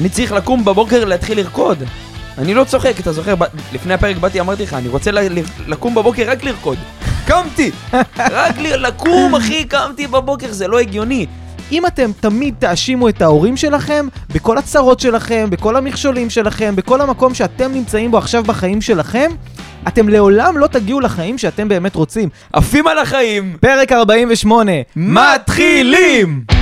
אני צריך לקום בבוקר להתחיל לרקוד. אני לא צוחק, אתה זוכר, לפני הפרק באתי, אמרתי לך, אני רוצה לקום בבוקר רק לרקוד. קמתי! רק ל- לקום, אחי, קמתי בבוקר, זה לא הגיוני. אם אתם תמיד תאשימו את ההורים שלכם בכל הצרות שלכם, בכל המכשולים שלכם, בכל המקום שאתם נמצאים בו עכשיו בחיים שלכם, אתם לעולם לא תגיעו לחיים שאתם באמת רוצים. עפים על החיים! פרק 48, מתחילים!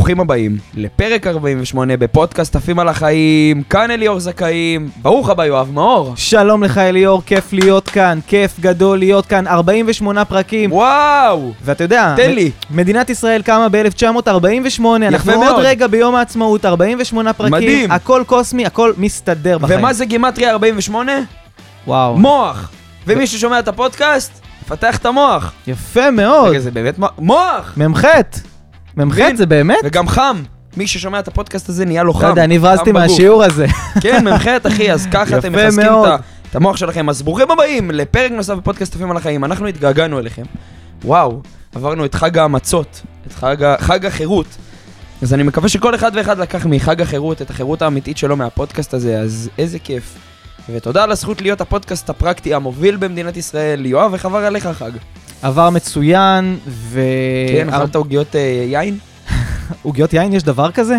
ברוכים הבאים לפרק 48 בפודקאסט עפים על החיים, כאן אליאור זכאים, ברוך הבא יואב מאור. שלום לך אליאור, כיף להיות כאן, כיף גדול להיות כאן, 48 פרקים. וואו! ואתה יודע, תן לי. מדינת ישראל קמה ב-1948, אנחנו עוד מאוד. רגע ביום העצמאות, 48 פרקים, מדהים. הכל קוסמי, הכל מסתדר בחיים. ומה זה גימטריה 48? וואו, מוח! ומי ששומע את הפודקאסט, פתח את המוח. יפה מאוד. רגע, זה באמת מוח? מוח! מ"ח, מ"ח מבין? זה באמת? וגם חם. מי ששומע את הפודקאסט הזה נהיה לו חם. לא יודע, אני הברזתי. מהשיעור הזה. כן, מ"ח אחי, אז ככה אתם מחזקים. את את המוח שלכם. אז ברוכים הבאים לפרק נוסף בפודקאסט עפים על החיים. אנחנו התגעגענו אליכם. וואו, עברנו את חג המצות, את חג, ה- חג החירות. אז אני מקווה שכל אחד ואחד לקח מחג החירות את החירות האמיתית שלו מהפודקאסט הזה, אז איזה כיף. ותודה על הזכות להיות הפודקאסט הפרקטי המוביל במדינת ישראל. יואב, איך עבר עליך החג? עבר מצוין, ו... כן, אכלת עוגיות אה, יין? עוגיות יין, יש דבר כזה?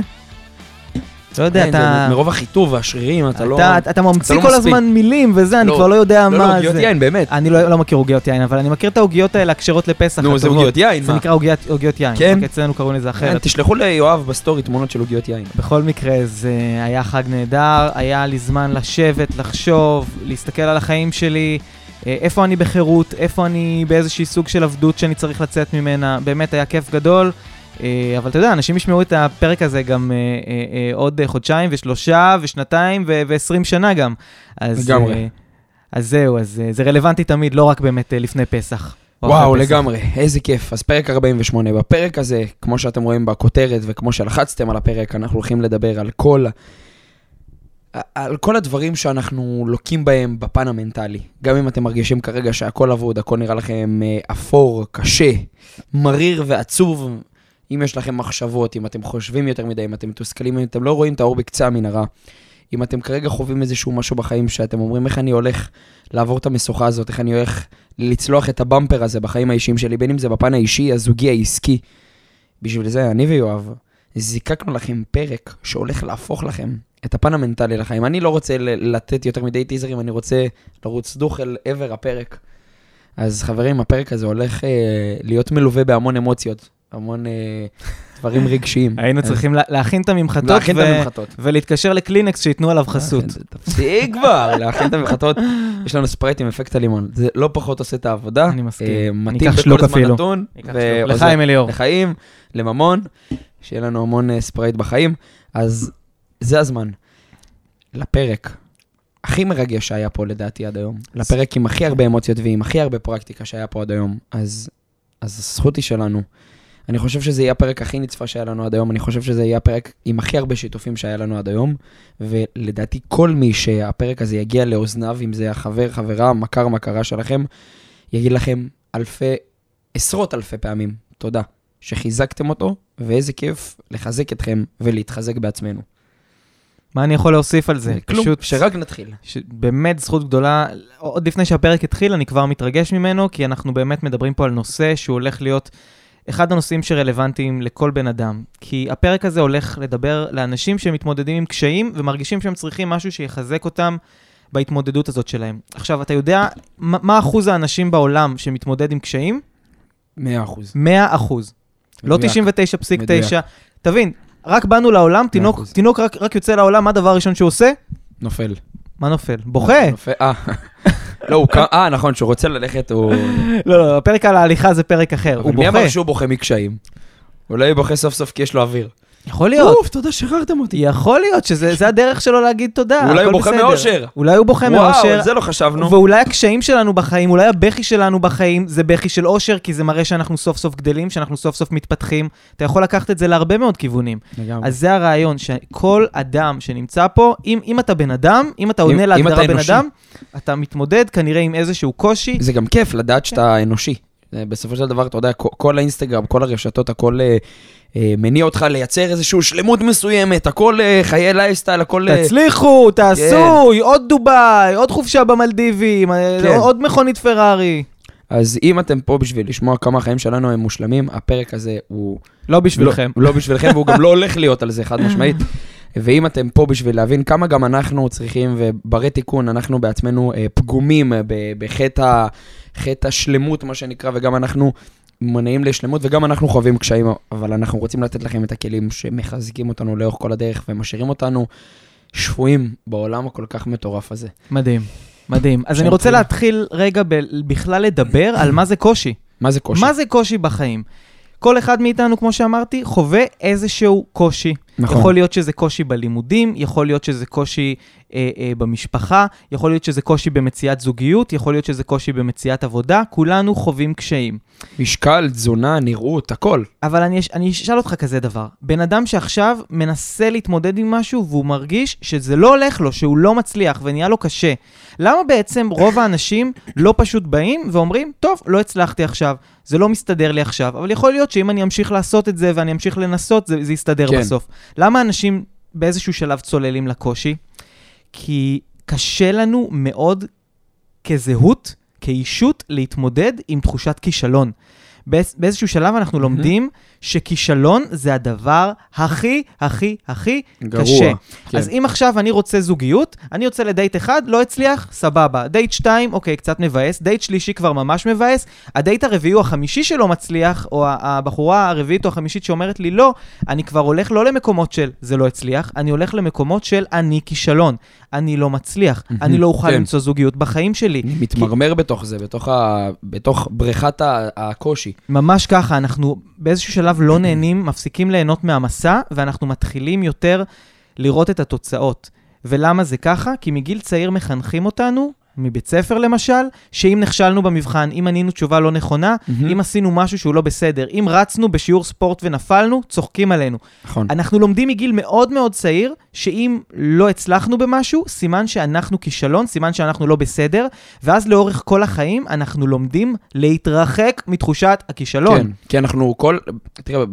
לא יודע, כן, אתה... זה מרוב החיטוב והשרירים, אתה לא... אתה, אתה ממציא לא כל. הזמן מילים וזה, אני לא, כבר לא יודע לא, לא, מה עוגיות זה. יין, באמת. אני לא, לא מכיר עוגיות יין, אבל אני מכיר את העוגיות האלה הכשרות לפסח. נו, זה. עוגיות יין, זה מה? נקרא עוגיות, יין. כן? אצלנו קראו לזה אחרת. תשלחו ליואב בסטורי תמונות של עוגיות יין. בכל מקרה, זה היה חג נהדר, היה לי זמן לשבת, לחשוב, להסתכל על החיים שלי, אה, איפה אני בחירות, איפה אני באיזושהי סוג של עבדות שאני צריך לצאת ממנה, באמת היה כיף גדול. אה, אבל אתה יודע, אנשים ישמעו את הפרק הזה גם אה, אה, אה, עוד אה, חודשיים ושלושה ושנתיים ו-20 שנה גם. לגמרי. אה, אז זהו, אז אה, זה רלוונטי תמיד, לא רק באמת אה, לפני פסח. או וואו. לגמרי, איזה כיף. אז פרק 48. בפרק הזה, כמו שאתם רואים בכותרת וכמו שלחצתם על הפרק, אנחנו הולכים לדבר על כל... על כל הדברים שאנחנו לוקים בהם בפן המנטלי. גם אם אתם מרגישים כרגע שהכל אבוד, הכל נראה לכם אה, אפור, קשה, מריר ועצוב, אם יש לכם מחשבות, אם אתם חושבים יותר מדי, אם אתם מתוסכלים, אם אתם לא רואים את האור בקצה המנהרה, אם אתם כרגע חווים איזשהו משהו בחיים שאתם אומרים איך אני הולך לעבור את המשוכה הזאת, איך אני הולך לצלוח את הבמפר הזה בחיים האישיים שלי, בין אם זה בפן האישי, הזוגי, העסקי. בשביל זה, אני ויואב, זיקקנו לכם פרק שהולך להפוך לכם את הפן המנטלי לחיים. אני לא רוצה לתת יותר מדי טיזרים, אני רוצה לרוץ דוך אל עבר הפרק. אז חברים, הפרק הזה הולך אה, להיות מלווה בהמון אמוציות, המון אה, דברים רגשיים. היינו צריכים לה- להכין את הממחטות. ולהתקשר לקלינקס שייתנו עליו חסות. תפסיק כבר, להכין את הממחטות. יש לנו ספרייט עם אפקט הלימון. זה לא פחות עושה את העבודה. אני מסכים. אה, מתאים בכל זמן אפילו. נתון. לחיים אליאור. לחיים, לממון, שיהיה לנו המון אה, ספרייט בחיים. אז זה הזמן. לפרק הכי מרגש שהיה פה לדעתי עד היום. לפרק עם הכי הרבה אמוציות ועם הכי הרבה פרקטיקה שהיה פה עד היום. אז, אז הזכות היא שלנו. אני חושב שזה יהיה הפרק הכי נצפה שהיה לנו עד היום, אני חושב שזה יהיה הפרק עם הכי הרבה שיתופים שהיה לנו עד היום, ולדעתי כל מי שהפרק הזה יגיע לאוזניו, אם זה החבר, חברה, מכר, מכרה שלכם, יגיד לכם אלפי, עשרות אלפי פעמים, תודה, שחיזקתם אותו, ואיזה כיף לחזק אתכם ולהתחזק בעצמנו. מה אני יכול להוסיף על זה? כלום, פשוט שרק נתחיל. ש... באמת זכות גדולה. עוד לפני שהפרק התחיל, אני כבר מתרגש ממנו, כי אנחנו באמת מדברים פה על נושא שהוא הולך להיות אחד הנושאים שרלוונטיים לכל בן אדם. כי הפרק הזה הולך לדבר לאנשים שמתמודדים עם קשיים ומרגישים שהם צריכים משהו שיחזק אותם בהתמודדות הזאת שלהם. עכשיו, אתה יודע מה, מה אחוז האנשים בעולם שמתמודד עם קשיים? מאה אחוז. 100 אחוז. לא מדויק. 99.9. מדויק. תבין, רק באנו לעולם, תינוק. תינוק רק, רק יוצא לעולם, מה הדבר הראשון שהוא עושה? נופל. מה נופל? בוכה. נופל, אה. לא, הוא קם, אה, נכון, שהוא רוצה ללכת, הוא... לא, לא, הפרק על ההליכה זה פרק אחר, הוא אבל מי בוכה. אמר שהוא בוכה מקשיים? אולי הוא בוכה סוף סוף כי יש לו אוויר. יכול להיות. אוף, תודה שחררתם אותי. יכול להיות שזה זה הדרך שלו להגיד תודה, אולי הוא בוכה. מאושר. אולי הוא בוכה וואו, מאושר. על זה לא חשבנו. ואולי הקשיים שלנו בחיים, אולי הבכי שלנו בחיים זה בכי של אושר, כי זה מראה שאנחנו סוף סוף גדלים, שאנחנו סוף סוף מתפתחים. אתה יכול לקחת את זה להרבה מאוד כיוונים. לגמרי. אז זה הרעיון, שכל אדם שנמצא פה, אם, אם אתה בן אדם, אם אתה עונה להגדרה בן. אדם, אתה מתמודד כנראה עם איזשהו קושי. זה גם כיף לדעת שאתה אנושי. זה בסופו של דבר, אתה יודע, כל- האינסטגרם, כל הרשתות, הכל אה, אה, מניע אותך לייצר איזושהי שלמות מסוימת, הכל אה, חיי לייסטייל, הכל... אה, תצליחו, תעשו, עוד דובאי, עוד חופשה במלדיבים, אה, כן. עוד מכונית פרארי. אז אם אתם פה בשביל לשמוע כמה החיים שלנו הם מושלמים, הפרק הזה הוא... לא בשבילכם. לא, לא בשבילכם, והוא גם לא הולך להיות על זה, חד משמעית. ואם אתם פה בשביל להבין כמה גם אנחנו צריכים, וברי תיקון, אנחנו בעצמנו אה, פגומים אה, בחטא חטא השלמות, מה שנקרא, וגם אנחנו מונעים לשלמות, וגם אנחנו חווים קשיים, אבל אנחנו רוצים לתת לכם את הכלים שמחזקים אותנו לאורך כל הדרך, ומשאירים אותנו שפויים בעולם הכל כך מטורף הזה. מדהים, מדהים. אז אני. רוצה להתחיל רגע ב- בכלל לדבר על מה זה קושי. מה זה קושי? מה זה קושי בחיים? כל אחד מאיתנו, כמו שאמרתי, חווה איזשהו קושי. נכון. יכול להיות שזה קושי בלימודים, יכול להיות שזה קושי אה, אה, במשפחה, יכול להיות שזה קושי במציאת זוגיות, יכול להיות שזה קושי במציאת עבודה, כולנו חווים קשיים. משקל, תזונה, נראות, הכל. אבל אני, אני אשאל אותך כזה דבר. בן אדם שעכשיו מנסה להתמודד עם משהו והוא מרגיש שזה לא הולך לו, שהוא לא מצליח ונהיה לו קשה. למה בעצם רוב האנשים לא פשוט באים ואומרים, טוב, לא הצלחתי עכשיו, זה לא מסתדר לי עכשיו, אבל יכול להיות שאם אני אמשיך לעשות את זה ואני אמשיך לנסות, זה, זה יסתדר כן. בסוף. למה אנשים באיזשהו שלב צוללים לקושי? כי קשה לנו מאוד כזהות, כאישות, להתמודד עם תחושת כישלון. באיז- באיזשהו שלב אנחנו לומדים שכישלון זה הדבר הכי, הכי, הכי גרוע. קשה. כן. אז אם עכשיו אני רוצה זוגיות, אני יוצא לדייט אחד, לא הצליח, סבבה. דייט שתיים, אוקיי, קצת מבאס. דייט שלישי כבר ממש מבאס. הדייט הרביעי או החמישי שלא מצליח, או הבחורה הרביעית או החמישית שאומרת לי לא, אני כבר הולך לא למקומות של זה לא הצליח, אני הולך למקומות של אני כישלון. אני לא מצליח, אני לא אוכל כן. למצוא זוגיות בחיים שלי. אני מתמרמר בתוך זה, בתוך, ה... בתוך בריכת. הקושי. ממש ככה, אנחנו באיזשהו שלב לא נהנים, מפסיקים ליהנות מהמסע, ואנחנו מתחילים יותר לראות את התוצאות. ולמה זה ככה? כי מגיל צעיר מחנכים אותנו, מבית ספר למשל, שאם נכשלנו במבחן, אם ענינו תשובה לא נכונה, אם עשינו משהו שהוא לא בסדר, אם רצנו בשיעור ספורט ונפלנו, צוחקים עלינו. נכון. אנחנו לומדים מגיל מאוד מאוד צעיר, שאם לא הצלחנו במשהו, סימן שאנחנו כישלון, סימן שאנחנו לא בסדר, ואז לאורך כל החיים אנחנו לומדים להתרחק מתחושת הכישלון. כן, כי אנחנו כל... תראה,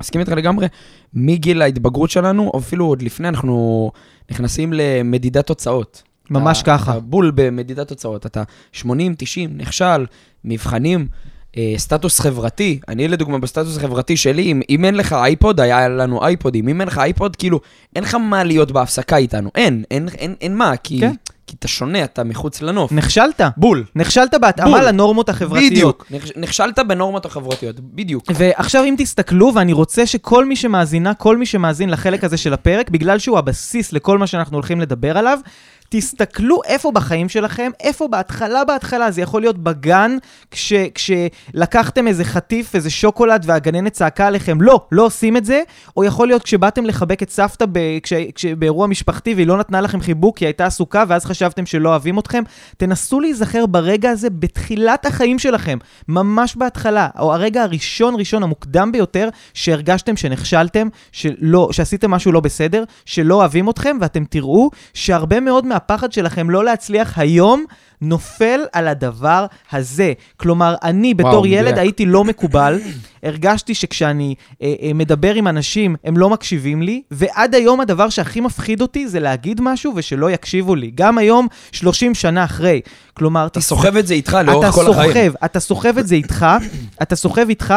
מסכים איתך לגמרי, מגיל ההתבגרות שלנו, אפילו עוד לפני, אנחנו נכנסים למדידת תוצאות. ממש אתה- ככה. אתה בול במדידת תוצאות. אתה 80, 90, נכשל, מבחנים, אה, סטטוס חברתי. אני לדוגמה בסטטוס החברתי שלי, אם, אם אין לך אייפוד, היה לנו אייפודים. אם אין לך אייפוד, כאילו, אין לך מה להיות בהפסקה איתנו. אין, אין, אין, אין מה, כי, כן. כי אתה שונה, אתה מחוץ לנוף. נכשלת. בול. נכשלת בהתאמה בול. לנורמות החברתיות. בדיוק. נכ- נכשלת בנורמות החברתיות, בדיוק. ועכשיו אם תסתכלו, ואני רוצה שכל מי שמאזינה, כל מי שמאזין לחלק הזה של הפרק, בגלל שהוא הבסיס לכל מה שאנחנו הולכים לדבר עליו, תסתכלו איפה בחיים שלכם, איפה בהתחלה בהתחלה, זה יכול להיות בגן, כש, כשלקחתם איזה חטיף, איזה שוקולד, והגננת צעקה עליכם, לא, לא עושים את זה, או יכול להיות כשבאתם לחבק את סבתא ב, כש, כש, באירוע משפחתי והיא לא נתנה לכם חיבוק כי היא הייתה עסוקה, ואז חשבתם שלא אוהבים אתכם. תנסו להיזכר ברגע הזה בתחילת החיים שלכם, ממש בהתחלה, או הרגע הראשון ראשון, המוקדם ביותר, שהרגשתם שנכשלתם, שלא, שעשיתם משהו לא בסדר, שלא אוהבים אתכם, ואתם תראו שהרבה מאוד מהפחד שלכם לא להצליח היום, נופל על הדבר הזה. כלומר, אני בתור וואו, ילד מדויק. הייתי לא מקובל, הרגשתי שכשאני אה, אה, מדבר עם אנשים, הם לא מקשיבים לי, ועד היום הדבר שהכי מפחיד אותי זה להגיד משהו ושלא יקשיבו לי. גם היום, 30 שנה אחרי. כלומר, אתה סוחב את זה איתך לאורך אתה כל החיים. סוחב, אתה סוחב את זה איתך, אתה סוחב איתך,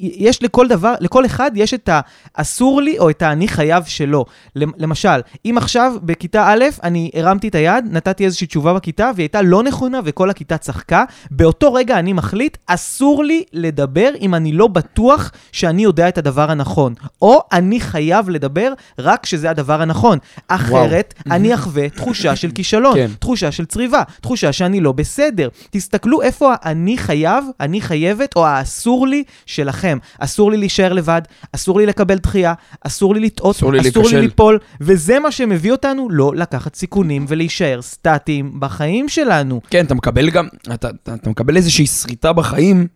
יש לכל דבר, לכל אחד יש את האסור לי או את האני חייב שלו. למ- למשל, אם עכשיו בכיתה א', אני הרמתי את היד, נתתי איזושהי תשובה בכיתה, והיא הייתה לא נכונה וכל הכיתה צחקה, באותו רגע אני מחליט, אסור לי לדבר אם אני לא בטוח שאני יודע את הדבר הנכון. או אני חייב לדבר רק כשזה הדבר הנכון. אחרת, אני אחווה תחושה של כישלון. כן. תחושה של צריבה, תחושה שאני לא בסדר. תסתכלו איפה האני חייב, אני חייבת, או האסור לי שלכם להילחם. אסור לי להישאר לבד, אסור לי לקבל דחייה, אסור לי לטעות, אסור לי אסור. לי ליפול, וזה מה שמביא אותנו לא לקחת סיכונים ולהישאר סטטיים בחיים שלנו. כן, אתה מקבל גם, אתה, אתה, אתה מקבל איזושהי שריטה בחיים,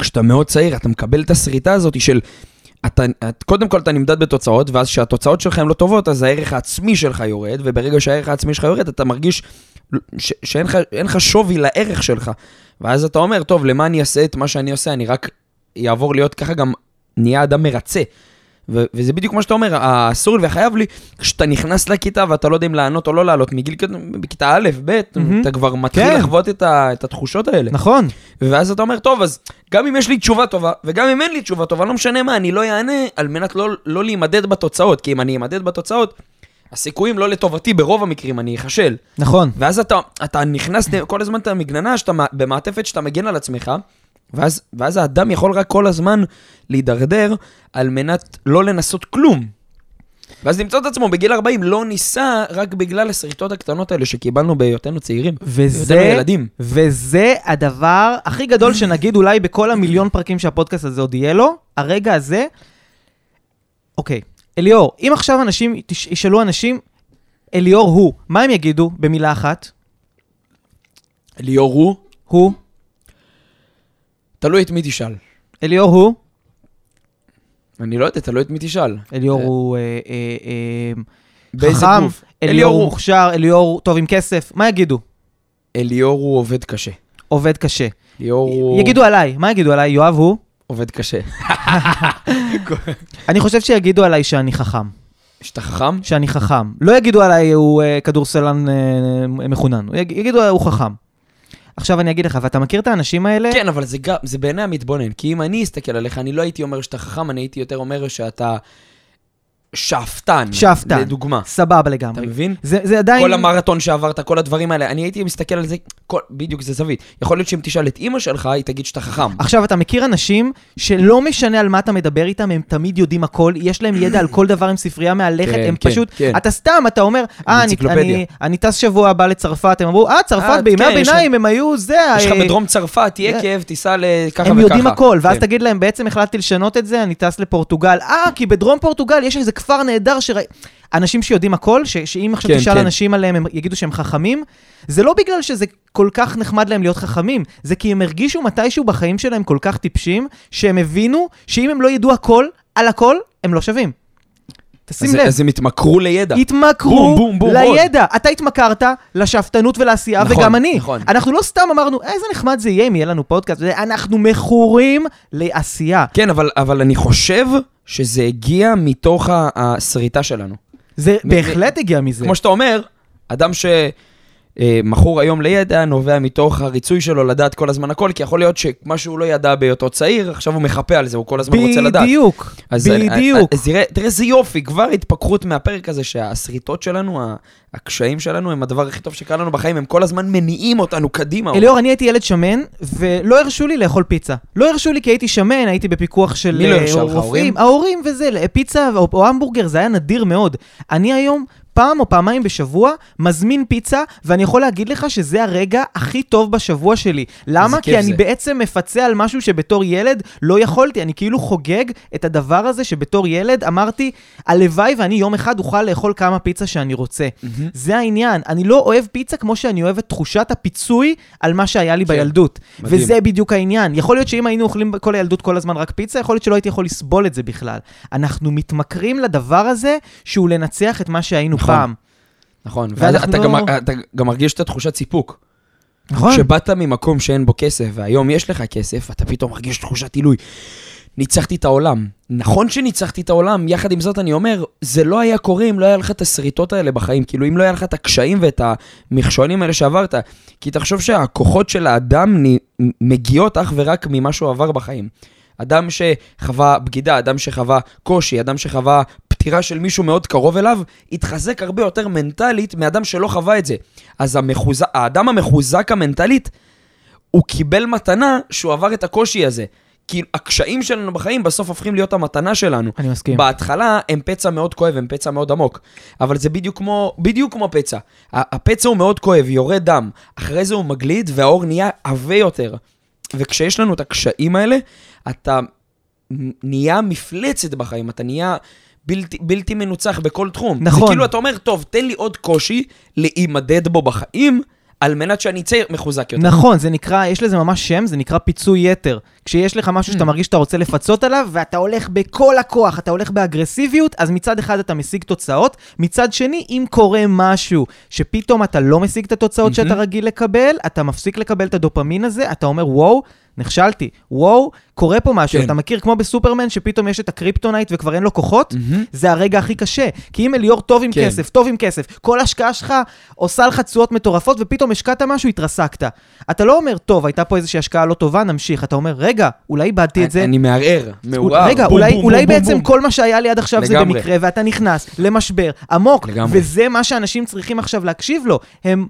כשאתה מאוד צעיר, אתה מקבל את השריטה הזאת של... אתה, את, קודם כל אתה נמדד בתוצאות, ואז כשהתוצאות שלך הן לא טובות, אז הערך העצמי שלך יורד, וברגע שהערך העצמי שלך יורד, אתה מרגיש ש, שאין לך, אין לך שווי לערך שלך. ואז אתה אומר, טוב, למה אני אעשה את מה שאני עושה? אני רק אעבור להיות ככה גם נהיה אדם מרצה. ו- וזה בדיוק מה שאתה אומר, האסור לי והחייב לי, כשאתה נכנס לכיתה ואתה לא יודע אם לענות או לא לעלות, מגיל בכיתה א', ב', מהמם. אתה כבר מתחיל כן. לחוות את, ה- את התחושות האלה. נכון. ואז אתה אומר, טוב, אז גם אם יש לי תשובה טובה, וגם אם אין לי תשובה טובה, לא משנה מה, אני לא אענה על מנת לא, לא להימדד בתוצאות, כי אם אני אמדד בתוצאות, הסיכויים לא לטובתי ברוב המקרים, אני אכשל. נכון. ואז אתה, אתה נכנס, כל הזמן אתה מגננה, שאתה במעטפת שאתה מגן על עצמך, ואז, ואז האדם יכול רק כל הזמן להידרדר על מנת לא לנסות כלום. ואז למצוא את עצמו בגיל 40 לא ניסה רק בגלל השריטות הקטנות האלה שקיבלנו בהיותנו צעירים. וזה, ילדים. וזה הדבר הכי גדול שנגיד אולי בכל המיליון פרקים שהפודקאסט הזה עוד יהיה לו, הרגע הזה. אוקיי, אליאור, אם עכשיו אנשים, ישאלו אנשים, אליאור הוא, מה הם יגידו במילה אחת? ליאור הוא, הוא, תלוי את מי תשאל. אליאור הוא, אני לא יודע, תלוי את מי תשאל. אליאור אה, הוא אה, אה, חכם? אליאור הוא מוכשר, אליאור טוב עם כסף, מה יגידו? אליאור הוא עובד קשה. עובד קשה. ליאור הוא יגידו עליי, מה יגידו עליי? יואב הוא? עובד קשה. אני חושב שיגידו עליי שאני חכם. שאתה חכם? שאני חכם. לא יגידו עליי הוא כדורסלן מחונן, יגידו הוא חכם. עכשיו אני אגיד לך, ואתה מכיר את האנשים האלה? כן, אבל זה זה בעיני המתבונן. כי אם אני אסתכל עליך, אני לא הייתי אומר שאתה חכם, אני הייתי יותר אומר שאתה שאפתן. שאפתן. לדוגמה. סבבה אתה לגמרי. מבין? זה, זה עדיין... כל המרתון שעברת, כל הדברים האלה, אני הייתי מסתכל על זה, כל, בדיוק זה זווית. יכול להיות שאם תשאל את אימא שלך, היא תגיד שאתה חכם. עכשיו, אתה מכיר אנשים שלא משנה על מה אתה מדבר איתם, הם תמיד יודעים הכל, יש להם ידע על כל דבר עם ספרייה מהלכת, כן, הם כן, פשוט... כן. אתה סתם, אתה אומר, אה, אני, אנציקלופדיה. אני, אני טס שבוע הבא לצרפת, הם אמרו, אה, צרפת אה, בימי כן, הביניים, הם היו זה... יש לך בדרום צרפת, יקב, תיסע לככה וככה. הם יודעים הכל, ואז כן. תגיד להם, בעצם החלטתי לשנות את זה, אני טס לפורטוגל. אה, כי בדרום פורטוגל יש איזה כפר נהדר שרא... אנשים שיודעים הכל, ש... שאם עכשיו כן, תשאל כן. אנשים עליהם, הם יגידו שהם חכמים, זה לא בגלל שזה כל כך נחמד להם להיות חכמים, זה כי הם הרגישו מתישהו בחיים שלהם כל כך טיפשים, שהם הבינו שאם הם לא ידעו הכל, על הכל, הם לא שווים. תשים אז- לב. אז הם התמכרו לידע. התמכרו בום, בום, בום, לידע. אתה התמכרת לשאפתנות ולעשייה, נכון, וגם אני. נכון. אנחנו לא סתם אמרנו, איזה נחמד זה יהיה אם יהיה לנו פודקאסט, אנחנו מכורים לעשייה. כן, אבל, אבל אני חושב שזה הגיע מתוך ה- השריטה שלנו. זה בהחלט הגיע מזה. כמו שאתה אומר, אדם שמכור היום לידע נובע מתוך הריצוי שלו לדעת כל הזמן הכל, כי יכול להיות שמה שהוא לא ידע בהיותו צעיר, עכשיו הוא מחפה על זה, הוא כל הזמן רוצה לדעת. בדיוק, אני- בדיוק. אז תראה, תראה איזה יופי, כבר התפכחות מהפרק הזה, שהשריטות שלנו, הקשיים שלנו, הם הדבר הכי טוב שקרה לנו בחיים, הם כל הזמן מניעים אותנו קדימה. אליאור, אני הייתי ילד שמן, ולא הרשו לי לאכול פיצה. לא הרשו לי כי הייתי שמן, הייתי בפיקוח של מי לא אה, הרשה לך, רופאים. ההורים? ההורים וזה, פיצה או, או המבורגר, זה היה נדיר מאוד. אני היום... פעם או פעמיים בשבוע, מזמין פיצה, ואני יכול להגיד לך שזה הרגע הכי טוב בשבוע שלי. למה? כי אני זה. בעצם מפצה על משהו שבתור ילד לא יכולתי. אני כאילו חוגג את הדבר הזה שבתור ילד אמרתי, הלוואי ואני יום אחד אוכל לאכול כמה פיצה שאני רוצה. מהמם. זה העניין. אני לא אוהב פיצה כמו שאני אוהב את תחושת הפיצוי על מה שהיה לי כן, בילדות. מדהים. וזה בדיוק העניין. יכול להיות שאם היינו אוכלים כל הילדות כל הזמן רק פיצה, יכול להיות שלא הייתי יכול לסבול את זה בכלל. אנחנו מתמכרים לדבר הזה שהוא לנצח את מה שהיינו נכון. פעם. נכון, ואז ואנחנו אתה, לא- גם, גם מרגיש את התחושת סיפוק. נכון? כשבאת ממקום שאין בו כסף, והיום יש לך כסף, אתה פתאום מרגיש תחושת עילוי. ניצחתי את העולם. נכון שניצחתי את העולם, יחד עם זאת אני אומר, זה לא היה קורה אם לא היה לך את השריטות האלה בחיים. כאילו, אם לא היה לך את הקשיים ואת המכשולים האלה שעברת. כי תחשוב שהכוחות של האדם מגיעות אך ורק ממה שהוא עבר בחיים. אדם שחווה בגידה, אדם שחווה קושי, אדם שחווה פטירה של מישהו מאוד קרוב אליו, התחזק הרבה יותר מנטלית מאדם שלא חווה את זה. אז המחוז... האדם המחוזק המנטלית, הוא קיבל מתנה שהוא עבר את הקושי הזה. כי הקשיים שלנו בחיים בסוף הופכים להיות המתנה שלנו. אני מסכים. בהתחלה הם פצע מאוד כואב, הם פצע מאוד עמוק. אבל זה בדיוק כמו, בדיוק כמו פצע. הפצע הוא מאוד כואב, יורד דם. אחרי זה הוא מגליד והאור נהיה עבה יותר. וכשיש לנו את הקשיים האלה, אתה נהיה מפלצת בחיים, אתה נהיה בלתי, בלתי מנוצח בכל תחום. נכון. זה כאילו, אתה אומר, טוב, תן לי עוד קושי להימדד בו בחיים, על מנת שאני אצא מחוזק יותר. נכון, זה נקרא, יש לזה ממש שם, זה נקרא פיצוי יתר. כשיש לך משהו Mm. שאתה מרגיש שאתה רוצה לפצות עליו, ואתה הולך בכל הכוח, אתה הולך באגרסיביות, אז מצד אחד אתה משיג תוצאות, מצד שני, אם קורה משהו שפתאום אתה לא משיג את התוצאות שאתה מהמם. רגיל לקבל, אתה מפסיק לקבל את הדופמין הזה, אתה אומר, וואו, נכשלתי, וואו, קורה פה משהו. כן. אתה מכיר כמו בסופרמן, שפתאום יש את הקריפטונייט וכבר אין לו כוחות? מהמם. זה הרגע הכי קשה. כי אם אליאור טוב עם כן. כסף, טוב עם כסף, כל השקעה שלך עושה לך תשואות מטורפות, ופתאום השקעת משהו, התרסקת. אתה לא אומר, טוב, הייתה פה איזושהי השקעה לא טובה, נמשיך. אתה אומר, רגע, אולי איבדתי את זה. אני מערער, מעורער. רגע, בום, אולי, בום, אולי בום, בעצם בום. כל מה שהיה לי עד עכשיו זה לגמרי. במקרה, ואתה נכנס למשבר עמוק, לגמרי. וזה מה שאנשים צריכים עכשיו להקשיב לו. הם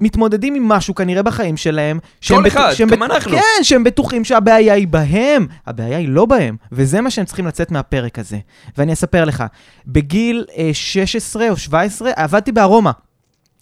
מתמודדים עם משהו כנראה בחיים שלהם. שהם בטוח- אחד, שהם גם בט- אנחנו. כן, שהם בטוחים שהבעיה היא בהם. הבעיה היא לא בהם, וזה מה שהם צריכים לצאת מהפרק הזה. ואני אספר לך, בגיל אה, 16 או 17 עבדתי בארומה.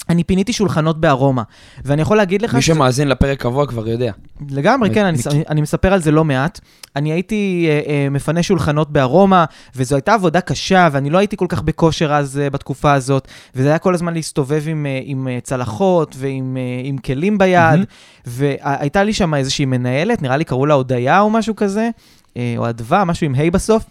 אני פיניתי שולחנות בארומה, ואני יכול להגיד לך... מי שזה- שמאזין לפרק קבוע כבר יודע. לגמרי, מ- כן, אני, מכיר. אני, מספר על זה לא מעט. אני הייתי אה, אה, מפנה שולחנות בארומה, וזו הייתה עבודה קשה, ואני לא הייתי כל כך בכושר אז, אה, בתקופה הזאת, וזה היה כל הזמן להסתובב עם, אה, עם אה, צלחות ועם אה, עם כלים ביד, מהמם. והייתה לי שם איזושהי מנהלת, נראה לי קראו לה הודיה או משהו כזה, אה, או אדווה, משהו עם ה' בסוף.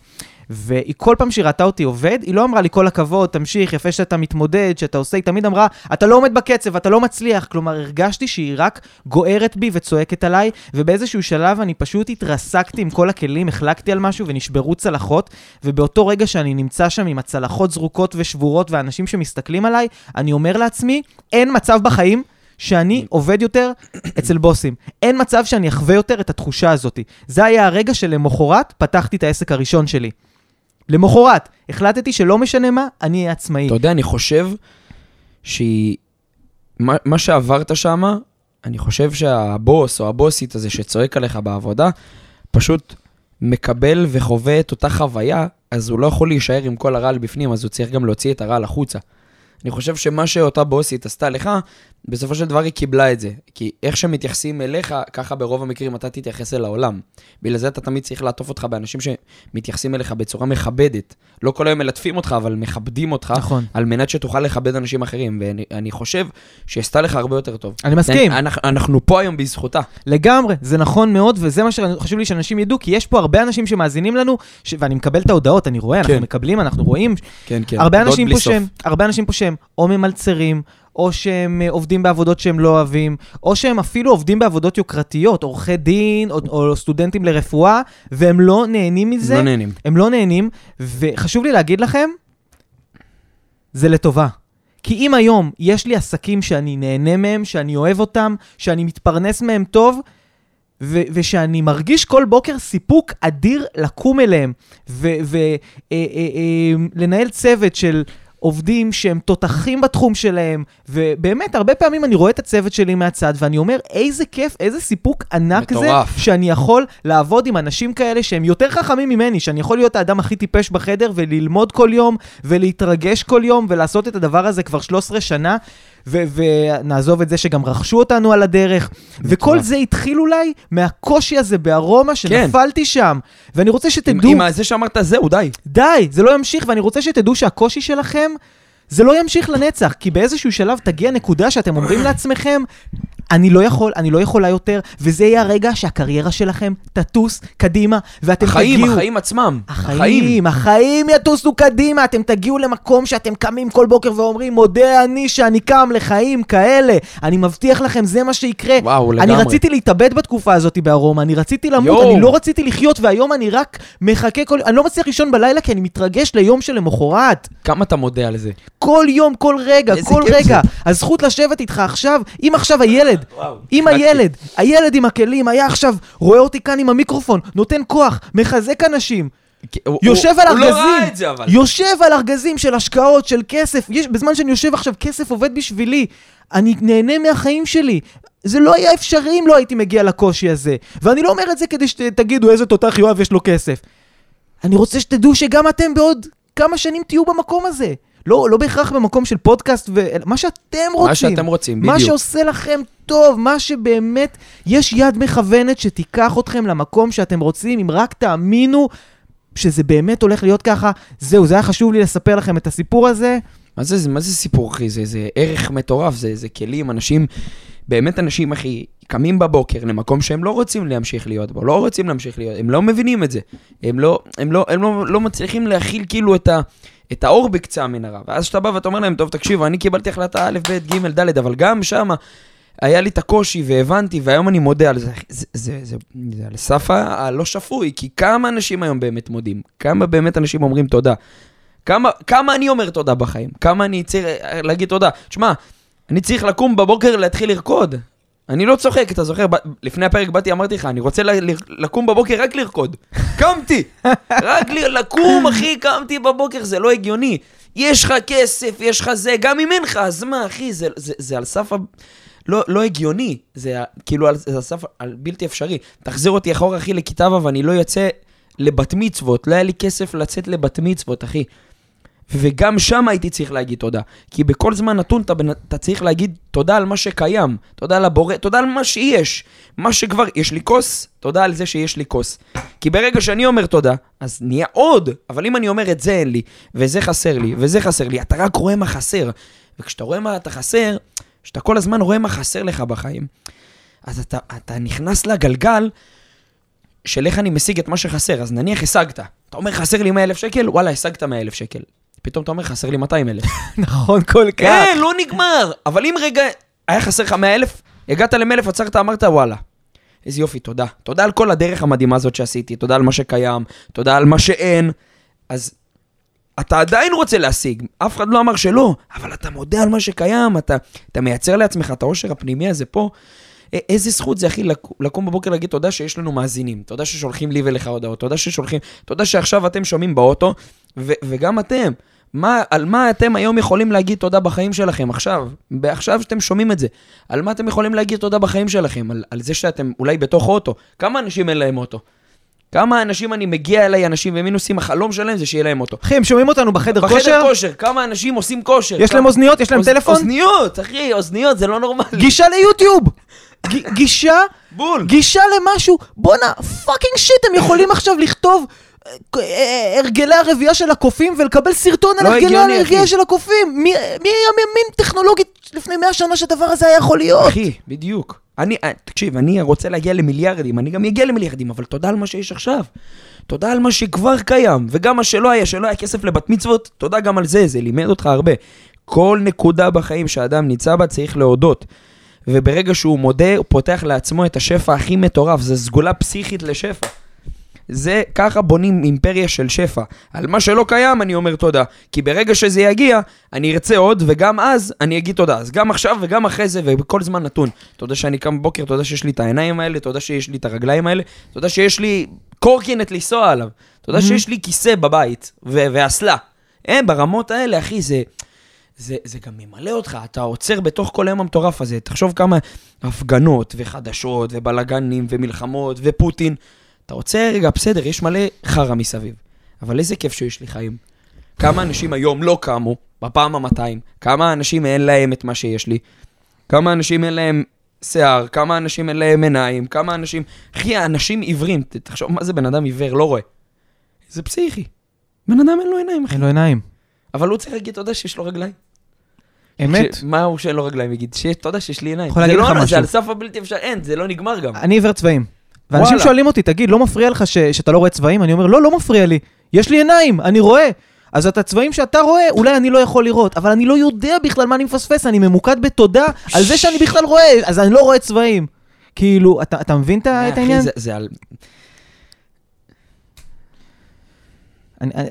והיא כל פעם שהיא ראתה אותי עובד, היא לא אמרה לי כל הכבוד, תמשיך, יפה שאתה מתמודד, שאתה עושה, היא תמיד אמרה, אתה לא עומד בקצב, אתה לא מצליח. כלומר, הרגשתי שהיא רק גוערת בי וצועקת עליי, ובאיזשהו שלב אני פשוט התרסקתי עם כל הכלים, החלקתי על משהו ונשברו צלחות, ובאותו רגע שאני נמצא שם עם הצלחות זרוקות ושבורות ואנשים שמסתכלים עליי, אני אומר לעצמי, אין מצב בחיים שאני עובד יותר אצל בוסים. אין מצב שאני אחווה יותר את התחושה הזאת. זה היה הרגע שלמחרת פתחתי את העסק הראשון שלי. למחרת, החלטתי שלא משנה מה, אני אהיה עצמאי. אתה יודע, אני חושב שהיא... מה, מה שעברת שם, אני חושב שהבוס או הבוסית הזה שצועק עליך בעבודה, פשוט מקבל וחווה את אותה חוויה, אז הוא לא יכול להישאר עם כל הרעל בפנים, אז הוא צריך גם להוציא את הרעל החוצה. אני חושב שמה שאותה בוסית עשתה לך, בסופו של דבר היא קיבלה את זה. כי איך שמתייחסים אליך, ככה ברוב המקרים אתה תתייחס אל העולם. בגלל זה אתה תמיד צריך לעטוף אותך באנשים שמתייחסים אליך בצורה מכבדת. לא כל היום מלטפים אותך, אבל מכבדים אותך. נכון. על מנת שתוכל לכבד אנשים אחרים, ואני אני חושב שעשתה לך הרבה יותר טוב. אני מסכים. אנחנו, אנחנו פה היום בזכותה. לגמרי, זה נכון מאוד, וזה מה שחשוב לי שאנשים ידעו, כי יש פה הרבה אנשים שמאזינים לנו, ש... ואני מקבל את ההודעות, אני רואה, אנחנו כן. מקבלים, אנחנו רואים, כן, כן. הרבה אנשים פה. שהם, הרבה אנשים פה שהם או ממלצרים, או שהם אה, עובדים בעבודות שהם לא אוהבים, או שהם אפילו עובדים בעבודות יוקרתיות, עורכי דין, או, או סטודנטים לרפואה, והם לא נהנים מזה. לא נהנים. הם לא נהנים, וחשוב לי להגיד לכם, זה לטובה. כי אם היום יש לי עסקים שאני נהנה מהם, שאני אוהב אותם, שאני מתפרנס מהם טוב, ו- ושאני מרגיש כל בוקר סיפוק אדיר לקום אליהם, ולנהל צוות של עובדים שהם תותחים בתחום שלהם, ובאמת, הרבה פעמים אני רואה את הצוות שלי מהצד, ואני אומר, איזה כיף, איזה סיפוק ענק זה, מטורף. שאני יכול לעבוד עם אנשים כאלה שהם יותר חכמים ממני, שאני יכול להיות האדם הכי טיפש בחדר וללמוד כל יום, ולהתרגש כל יום, ולעשות את הדבר הזה כבר 13 שנה, ונעזוב את זה שגם רכשו אותנו על הדרך. וכל זה התחיל אולי מהקושי הזה בארומה שנפלתי שם. ואני רוצה שתדעו... עם זה שאמרת זהו, די. די, זה לא ימשיך, ואני רוצה שתדעו שהקושי שלכם, זה לא ימשיך לנצח, כי באיזשהו שלב תגיע נקודה שאתם אומרים לעצמכם, אני לא יכול, אני לא יכולה יותר, וזה יהיה הרגע שהקריירה שלכם תטוס קדימה, ואתם החיים, תגיעו... החיים עצמם. החיים, החיים יטוסו קדימה, אתם תגיעו למקום שאתם קמים כל בוקר ואומרים, מודה אני שאני קם לחיים כאלה, אני מבטיח לכם, זה מה שיקרה. וואו, אני לגמרי. רציתי להתאבד בתקופה הזאת בארומה, אני רציתי למות, יואו. אני לא רציתי לחיות, והיום אני רק מחכה כל... אני לא מצליח לישון בלילה כי אני מתרגש ליום שלמחרת. כמה אתה מודה על זה? כל יום, כל רגע, כל רגע. הזכות לשבת איתך עכשיו, אם עכשיו הילד, וואו, אם החלקתי. הילד, הילד עם הכלים היה עכשיו רואה אותי כאן עם המיקרופון, נותן כוח, מחזק אנשים, יושב הוא- על הוא לא ארגזים, ראה את זה, אבל. יושב על ארגזים של השקעות, של כסף, יש, בזמן שאני יושב עכשיו, כסף עובד בשבילי, אני נהנה מהחיים שלי. זה לא היה אפשרי אם לא הייתי מגיע לקושי הזה. ואני לא אומר את זה כדי שתגידו איזה תותח יואב יש לו כסף. אני רוצה שתדעו שגם אתם בעוד כמה שנים תהיו במקום הזה. לא, לא בהכרח במקום של פודקאסט, ו... מה שאתם רוצים. מה שאתם רוצים, מה בדיוק. שעושה לכם טוב, מה שבאמת, יש יד מכוונת שתיקח אתכם למקום שאתם רוצים, אם רק תאמינו שזה באמת הולך להיות ככה. זהו, זה היה חשוב לי לספר לכם את הסיפור הזה. מה זה, מה זה סיפור, אחי? זה, זה ערך מטורף, זה, זה כלים, אנשים, באמת אנשים, אחי, קמים בבוקר למקום שהם לא רוצים להמשיך להיות בו, לא רוצים להמשיך להיות, הם לא מבינים את זה. הם לא, הם לא, הם לא, לא מצליחים להכיל כאילו את, ה, את האור בקצה המנהרה. ואז כשאתה בא ואתה אומר להם, טוב, תקשיבו, אני קיבלתי החלטה א', ב', ג', ד', אבל גם שם היה לי את הקושי והבנתי, והיום אני מודה על זה. זה, זה, זה, זה על סף הלא שפוי, כי כמה אנשים היום באמת מודים? כמה באמת אנשים אומרים תודה? כמה, כמה אני אומר תודה בחיים? כמה אני צריך אה, להגיד תודה? תשמע, אני צריך לקום בבוקר להתחיל לרקוד. אני לא צוחק, אתה זוכר? ב- לפני הפרק באתי, אמרתי לך, אני רוצה ל- ל- לקום בבוקר רק לרקוד. קמתי! רק ל- לקום, אחי, קמתי בבוקר, זה לא הגיוני. יש לך כסף, יש לך זה, גם אם אין לך, אז מה, אחי, זה, זה, זה על סף ה... לא, לא הגיוני, זה כאילו על, זה על סף על בלתי אפשרי. תחזיר אותי אחורה, אחי, לכיתה ו' ואני לא יוצא לבת מצוות, לא היה לי כסף לצאת לבת מצוות, אחי. וגם שם הייתי צריך להגיד תודה. כי בכל זמן נתון אתה, אתה צריך להגיד תודה על מה שקיים, תודה לבורא, תודה על מה שיש. מה שכבר, יש לי כוס, תודה על זה שיש לי כוס. כי ברגע שאני אומר תודה, אז נהיה עוד, אבל אם אני אומר את זה אין לי, וזה חסר לי, וזה חסר לי, אתה רק רואה מה חסר. וכשאתה רואה מה אתה חסר, כשאתה כל הזמן רואה מה חסר לך בחיים, אז אתה, אתה נכנס לגלגל של איך אני משיג את מה שחסר. אז נניח השגת, אתה אומר חסר לי 100 אלף שקל, וואלה, השגת 100 אלף שקל. פתאום אתה אומר חסר לי 200 אלף. נכון, כל כך. כן, לא נגמר. אבל אם רגע היה חסר לך 100 אלף, הגעת ל-100 אלף, עצרת, אמרת וואלה. איזה יופי, תודה. תודה על כל הדרך המדהימה הזאת שעשיתי, תודה על מה שקיים, תודה על מה שאין. אז אתה עדיין רוצה להשיג, אף אחד לא אמר שלא, אבל אתה מודה על מה שקיים, אתה, אתה מייצר לעצמך את העושר הפנימי הזה פה. איזה זכות זה, אחי, לק- לקום בבוקר להגיד תודה שיש לנו מאזינים, תודה ששולחים לי ולך הודעות, תודה ששולחים, תודה שעכשיו אתם שומעים באוטו, ו- וגם אתם. מה, על מה אתם היום יכולים להגיד תודה בחיים שלכם עכשיו? עכשיו שאתם שומעים את זה. על מה אתם יכולים להגיד תודה בחיים שלכם? על, על זה שאתם אולי בתוך אוטו. כמה אנשים אין להם אוטו? כמה אנשים אני מגיע אליי, אנשים ומינוסים, החלום שלהם זה שיהיה להם אוטו. אחי, הם שומעים אותנו בחדר בחדר כושר? כושר, כמה אנשים עושים כושר? יש כמה- להם אוזניות? יש להם אוז- טלפון? אוזניות, אחי, אוזניות, זה לא נורמלי. גישה ליוטיוב! גישה, בול. גישה למשהו, בואנה, fucking shit, הם יכולים עכשיו לכתוב אה, הרגלי הרבייה של הקופים ולקבל סרטון על לא הרגלי הרבייה. של הקופים. מי מי היה מאמין טכנולוגית לפני 100 שנה שהדבר הזה היה יכול להיות? אחי, בדיוק. אני, אה, תקשיב, אני רוצה להגיע למיליארדים, אני גם אגיע למיליארדים, אבל תודה על מה שיש עכשיו. תודה על מה שכבר קיים, וגם מה שלא היה, שלא היה כסף לבת מצוות, תודה גם על זה, זה לימד אותך הרבה. כל נקודה בחיים שאדם נמצא בה צריך להודות. וברגע שהוא מודה, הוא פותח לעצמו את השפע הכי מטורף, זה סגולה פסיכית לשפע. זה, ככה בונים אימפריה של שפע. על מה שלא קיים, אני אומר תודה. כי ברגע שזה יגיע, אני ארצה עוד, וגם אז אני אגיד תודה. אז גם עכשיו וגם אחרי זה, ובכל זמן נתון. תודה שאני קם בבוקר, תודה שיש לי את העיניים האלה, תודה שיש לי את הרגליים האלה, תודה שיש לי קורקינט לנסוע עליו. תודה שיש לי כיסא בבית, ו- ואסלה. אין, ברמות האלה, אחי, זה... זה, זה גם ממלא אותך, אתה עוצר בתוך כל היום המטורף הזה. תחשוב כמה הפגנות וחדשות ובלאגנים ומלחמות ופוטין. אתה עוצר רגע, בסדר, יש מלא חרא מסביב. אבל איזה כיף שיש לי חיים. כמה אנשים היום לא קמו, בפעם ה-200, כמה אנשים אין להם את מה שיש לי, כמה אנשים אין להם שיער, כמה אנשים אין להם עיניים, כמה אנשים... אחי, האנשים עיוורים, תחשוב מה זה בן אדם עיוור, לא רואה. זה פסיכי. בן אדם אין לו עיניים, אחי. אין לו עיניים. אבל הוא צריך להגיד תודה שיש לו רגליים. אמת. מה הוא שאין לו רגליים יגיד? שיש, אתה יודע שיש לי עיניים. יכול להגיד לא לך עונה, זה משהו. על סף הבלתי אפשר, אין, זה לא נגמר גם. אני עיוור צבעים. ואנשים. שואלים אותי, תגיד, לא מפריע לך שאתה לא רואה צבעים? אני אומר, לא, לא מפריע לי. יש לי עיניים, אני רואה. אז את הצבעים שאתה רואה, אולי אני לא יכול לראות, אבל אני לא יודע בכלל מה אני מפספס, אני ממוקד בתודה על זה שאני בכלל רואה, אז אני לא רואה צבעים. כאילו, אתה, אתה מבין את אחי, העניין? זה- זה על... אני, אני,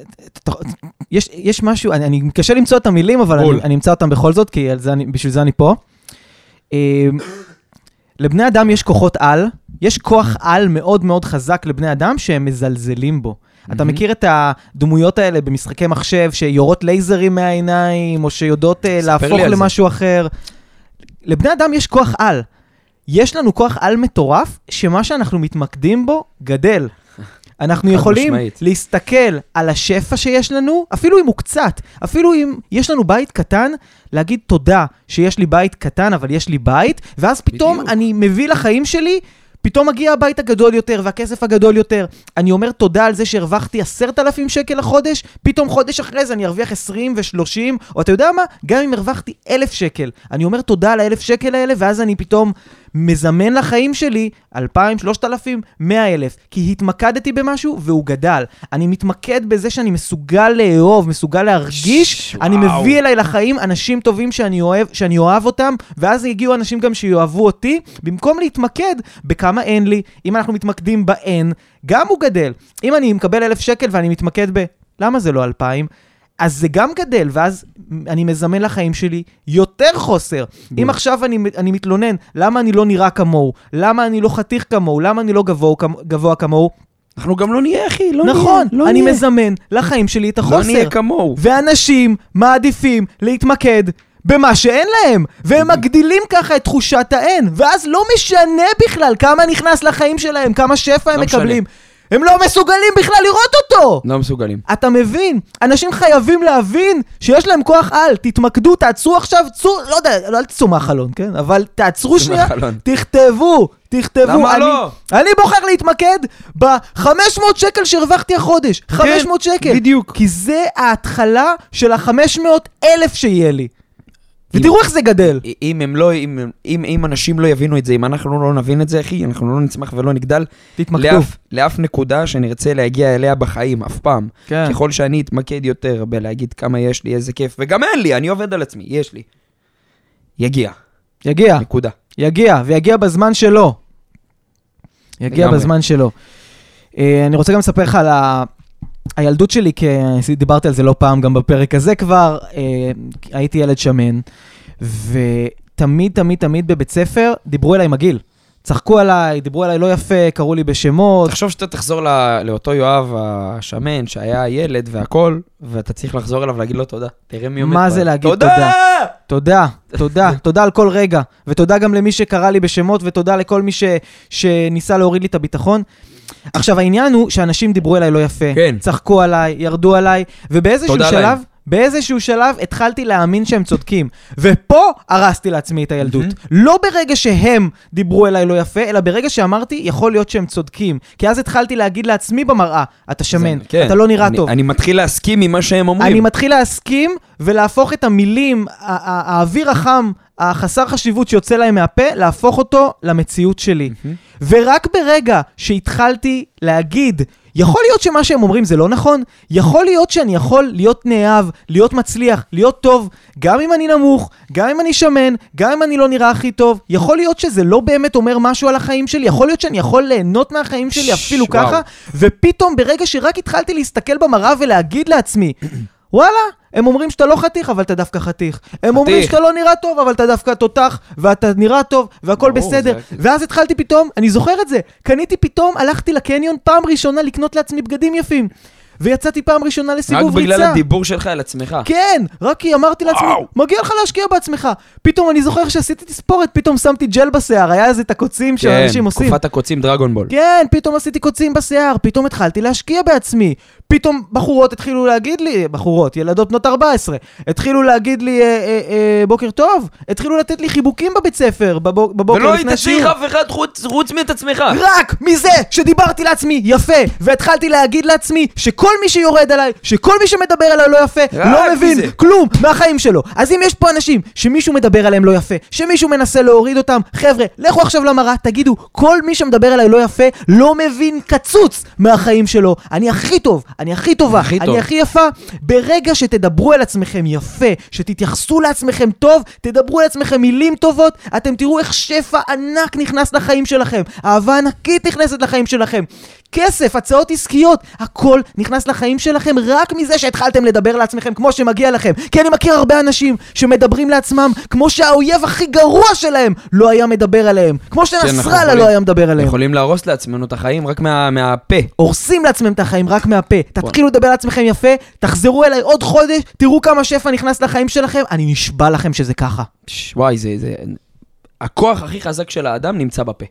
יש, יש משהו, אני, אני קשה למצוא את המילים, אבל בול. אני, אני אמצא אותם בכל זאת, כי זה אני, בשביל זה אני פה. אה, לבני אדם יש כוחות על, יש כוח על מאוד מאוד חזק לבני אדם שהם מזלזלים בו. אתה. מכיר את הדמויות האלה במשחקי מחשב שיורות לייזרים מהעיניים, או שיודעות אה, להפוך על זה. למשהו אחר? לבני אדם יש כוח על. יש לנו כוח על מטורף, שמה שאנחנו מתמקדים בו גדל. אנחנו יכולים משמעית. להסתכל על השפע שיש לנו, אפילו אם הוא קצת, אפילו אם יש לנו בית קטן, להגיד תודה שיש לי בית קטן, אבל יש לי בית, ואז פתאום בדיוק. אני מביא לחיים שלי, פתאום מגיע הבית הגדול יותר והכסף הגדול יותר. אני אומר תודה על זה שהרווחתי עשרת אלפים שקל לחודש, פתאום חודש אחרי זה אני ארוויח 20 ו-30, או אתה יודע מה? גם אם הרווחתי אלף שקל. אני אומר תודה על האלף שקל האלה, ואז אני פתאום מזמן לחיים שלי 2,000, 3,000, 100,000. כי התמקדתי במשהו והוא גדל. אני מתמקד בזה שאני מסוגל לאהוב, מסוגל להרגיש, ש- אני וואו. מביא אליי לחיים אנשים טובים שאני אוהב, שאני אוהב אותם, ואז יגיעו אנשים גם שיאהבו אותי, במקום להתמקד בכמה אין לי. אם אנחנו מתמקדים באין, גם הוא גדל. אם אני מקבל אלף שקל ואני מתמקד ב... למה זה לא אלפיים? אז זה גם גדל, ואז אני מזמן לחיים שלי יותר חוסר. אם עכשיו אני, אני מתלונן, למה אני לא נראה כמוהו? למה אני לא חתיך כמוהו? למה אני לא גבוה, גבוה כמוהו? אנחנו גם לא נהיה, אחי, לא נהיה. נכון, לא אני נהיה. מזמן לחיים שלי את החוסר. לא נהיה כמוהו. ואנשים מעדיפים להתמקד במה שאין להם, והם מגדילים ככה את תחושת האין, ואז לא משנה בכלל כמה נכנס לחיים שלהם, כמה שפע הם לא משנה. הם לא מסוגלים בכלל לראות אותו! לא מסוגלים. אתה מבין? אנשים חייבים להבין שיש להם כוח על. תתמקדו, תעצרו עכשיו, צאו, לא יודע, לא, אל תצאו מהחלון, כן? אבל תעצרו שנייה, מהחלון. תכתבו, תכתבו. למה אני, לא? אני בוחר להתמקד ב-500 שקל שהרווחתי החודש. 500 שקל. כן, בדיוק. כי זה ההתחלה של ה-500 אלף שיהיה לי. ותראו איך זה גדל. אם הם לא, אם, אם, אם אנשים לא יבינו את זה, אם אנחנו לא נבין את זה, אחי, אנחנו לא נצמח ולא נגדל תתמקדו. לאף, לאף נקודה שנרצה להגיע אליה בחיים, אף פעם. כן. ככל שאני אתמקד יותר בלהגיד כמה יש לי, איזה כיף, וגם אין לי, אני עובד על עצמי, יש לי. יגיע, יגיע, נקודה. יגיע, ויגיע בזמן שלו. יגיע לגמרי. בזמן שלו. אה, אני רוצה גם לספר לך על ה... הילדות שלי, כי דיברתי על זה לא פעם, גם בפרק הזה כבר, אה, הייתי ילד שמן, ותמיד, תמיד, תמיד בבית ספר דיברו אליי מגעיל. צחקו עליי, דיברו עליי לא יפה, קראו לי בשמות. תחשוב שאתה תחזור ל- לאותו יואב השמן, שהיה ילד והכל, ואתה צריך לחזור אליו ולהגיד לו תודה. תראה מי עומד מה. זה להגיד תודה? תודה, תודה, תודה על כל רגע, ותודה גם למי שקרא לי בשמות, ותודה לכל מי ש, שניסה להוריד לי את הביטחון. עכשיו, העניין הוא שאנשים דיברו אליי לא יפה, כן. צחקו עליי, ירדו עליי, ובאיזשהו שלב, להם. באיזשהו שלב התחלתי להאמין שהם צודקים. ופה הרסתי לעצמי את הילדות. מהמם. לא ברגע שהם דיברו אליי לא יפה, אלא ברגע שאמרתי, יכול להיות שהם צודקים. כי אז התחלתי להגיד לעצמי במראה, אתה שמן, זה- כן. אתה לא נראה אני- טוב. אני מתחיל להסכים עם מה שהם אומרים. אני מתחיל להסכים ולהפוך את המילים, ה- ה- האוויר החם, החסר חשיבות שיוצא להם מהפה, להפוך אותו למציאות שלי. מהמם. ורק ברגע שהתחלתי להגיד, יכול להיות שמה שהם אומרים זה לא נכון, יכול להיות שאני יכול להיות נאהב, להיות מצליח, להיות טוב, גם אם אני נמוך, גם אם אני שמן, גם אם אני לא נראה הכי טוב, יכול להיות שזה לא באמת אומר משהו על החיים שלי, יכול להיות שאני יכול ליהנות מהחיים שלי אפילו וואו. ככה, ופתאום ברגע שרק התחלתי להסתכל במראה ולהגיד לעצמי, וואלה, הם אומרים שאתה לא חתיך, אבל אתה דווקא חתיך. הם אומרים. שאתה לא נראה טוב, אבל אתה דווקא תותח, ואתה נראה טוב, והכל ברור, בסדר. זה- ואז התחלתי פתאום, אני זוכר את זה, קניתי פתאום, הלכתי לקניון פעם ראשונה לקנות לעצמי בגדים יפים. ויצאתי פעם ראשונה רק לסיבוב בגלל ריצה. הדיבור שלך על עצמך. כן, רק כי אמרתי לעצמי, וואו. מגיע לך להשקיע בעצמך. פתאום אני זוכר שעשיתי תספורת, פתאום שמתי ג'ל בשיער, היה איזה את הקוצים שאנשים כן, עושים. תקופת הקוצים דרגון בול. כן, פתאום עשיתי קוצים בשיער, פתאום התחלתי להשקיע בעצמי. פתאום בחורות התחילו להגיד לי, בחורות, ילדות בנות 14, התחילו להגיד לי אה, אה, אה, בוקר טוב, התחילו לתת לי חיבוקים בבית ספר, בבוק, בבוקר ולא לפני היית צריך השיעור. אף אחד חוץ- חוץ מאת עצמך. רק מזה שדיברתי לעצמי יפה, והתחלתי להגיד לעצמי שכל מי שיורד עליי, שכל מי שמדבר עליי לא יפה, לא מבין מזה. כלום מהחיים שלו. אז אם יש פה אנשים שמישהו מדבר עליהם לא יפה, שמישהו מנסה להוריד אותם, חבר'ה, לכו עכשיו למראה, תגידו, כל מי שמדבר עליי לא יפה, לא מבין קצוץ מהחיים שלו. אני הכי טוב, אני הכי טובה, הכי אני טוב. הכי יפה. ברגע שתדברו על עצמכם יפה, שתתייחסו לעצמכם טוב, תדברו על עצמכם מילים טובות, אתם תראו איך שפע ענק נכנס לחיים שלכם. אהבה ענקית נכנסת לחיים שלכם. כסף, הצעות עסקיות, הכל נכנס לחיים שלכם רק מזה שהתחלתם לדבר לעצמכם כמו שמגיע לכם. כי אני מכיר הרבה אנשים שמדברים לעצמם כמו שהאויב הכי גרוע שלהם לא היה מדבר עליהם. כמו כן, שנסראללה לא היה מדבר עליהם. יכולים להרוס לעצמנו את החיים רק מה- מהפה. הורסים לעצמם את החיים רק מהפה. תתחילו לדבר לעצמכם יפה, תחזרו אליי עוד חודש, תראו כמה שפע נכנס לחיים שלכם, אני נשבע לכם שזה ככה. וואי, זה, זה... הכוח הכי חזק של האדם נמצא בפה.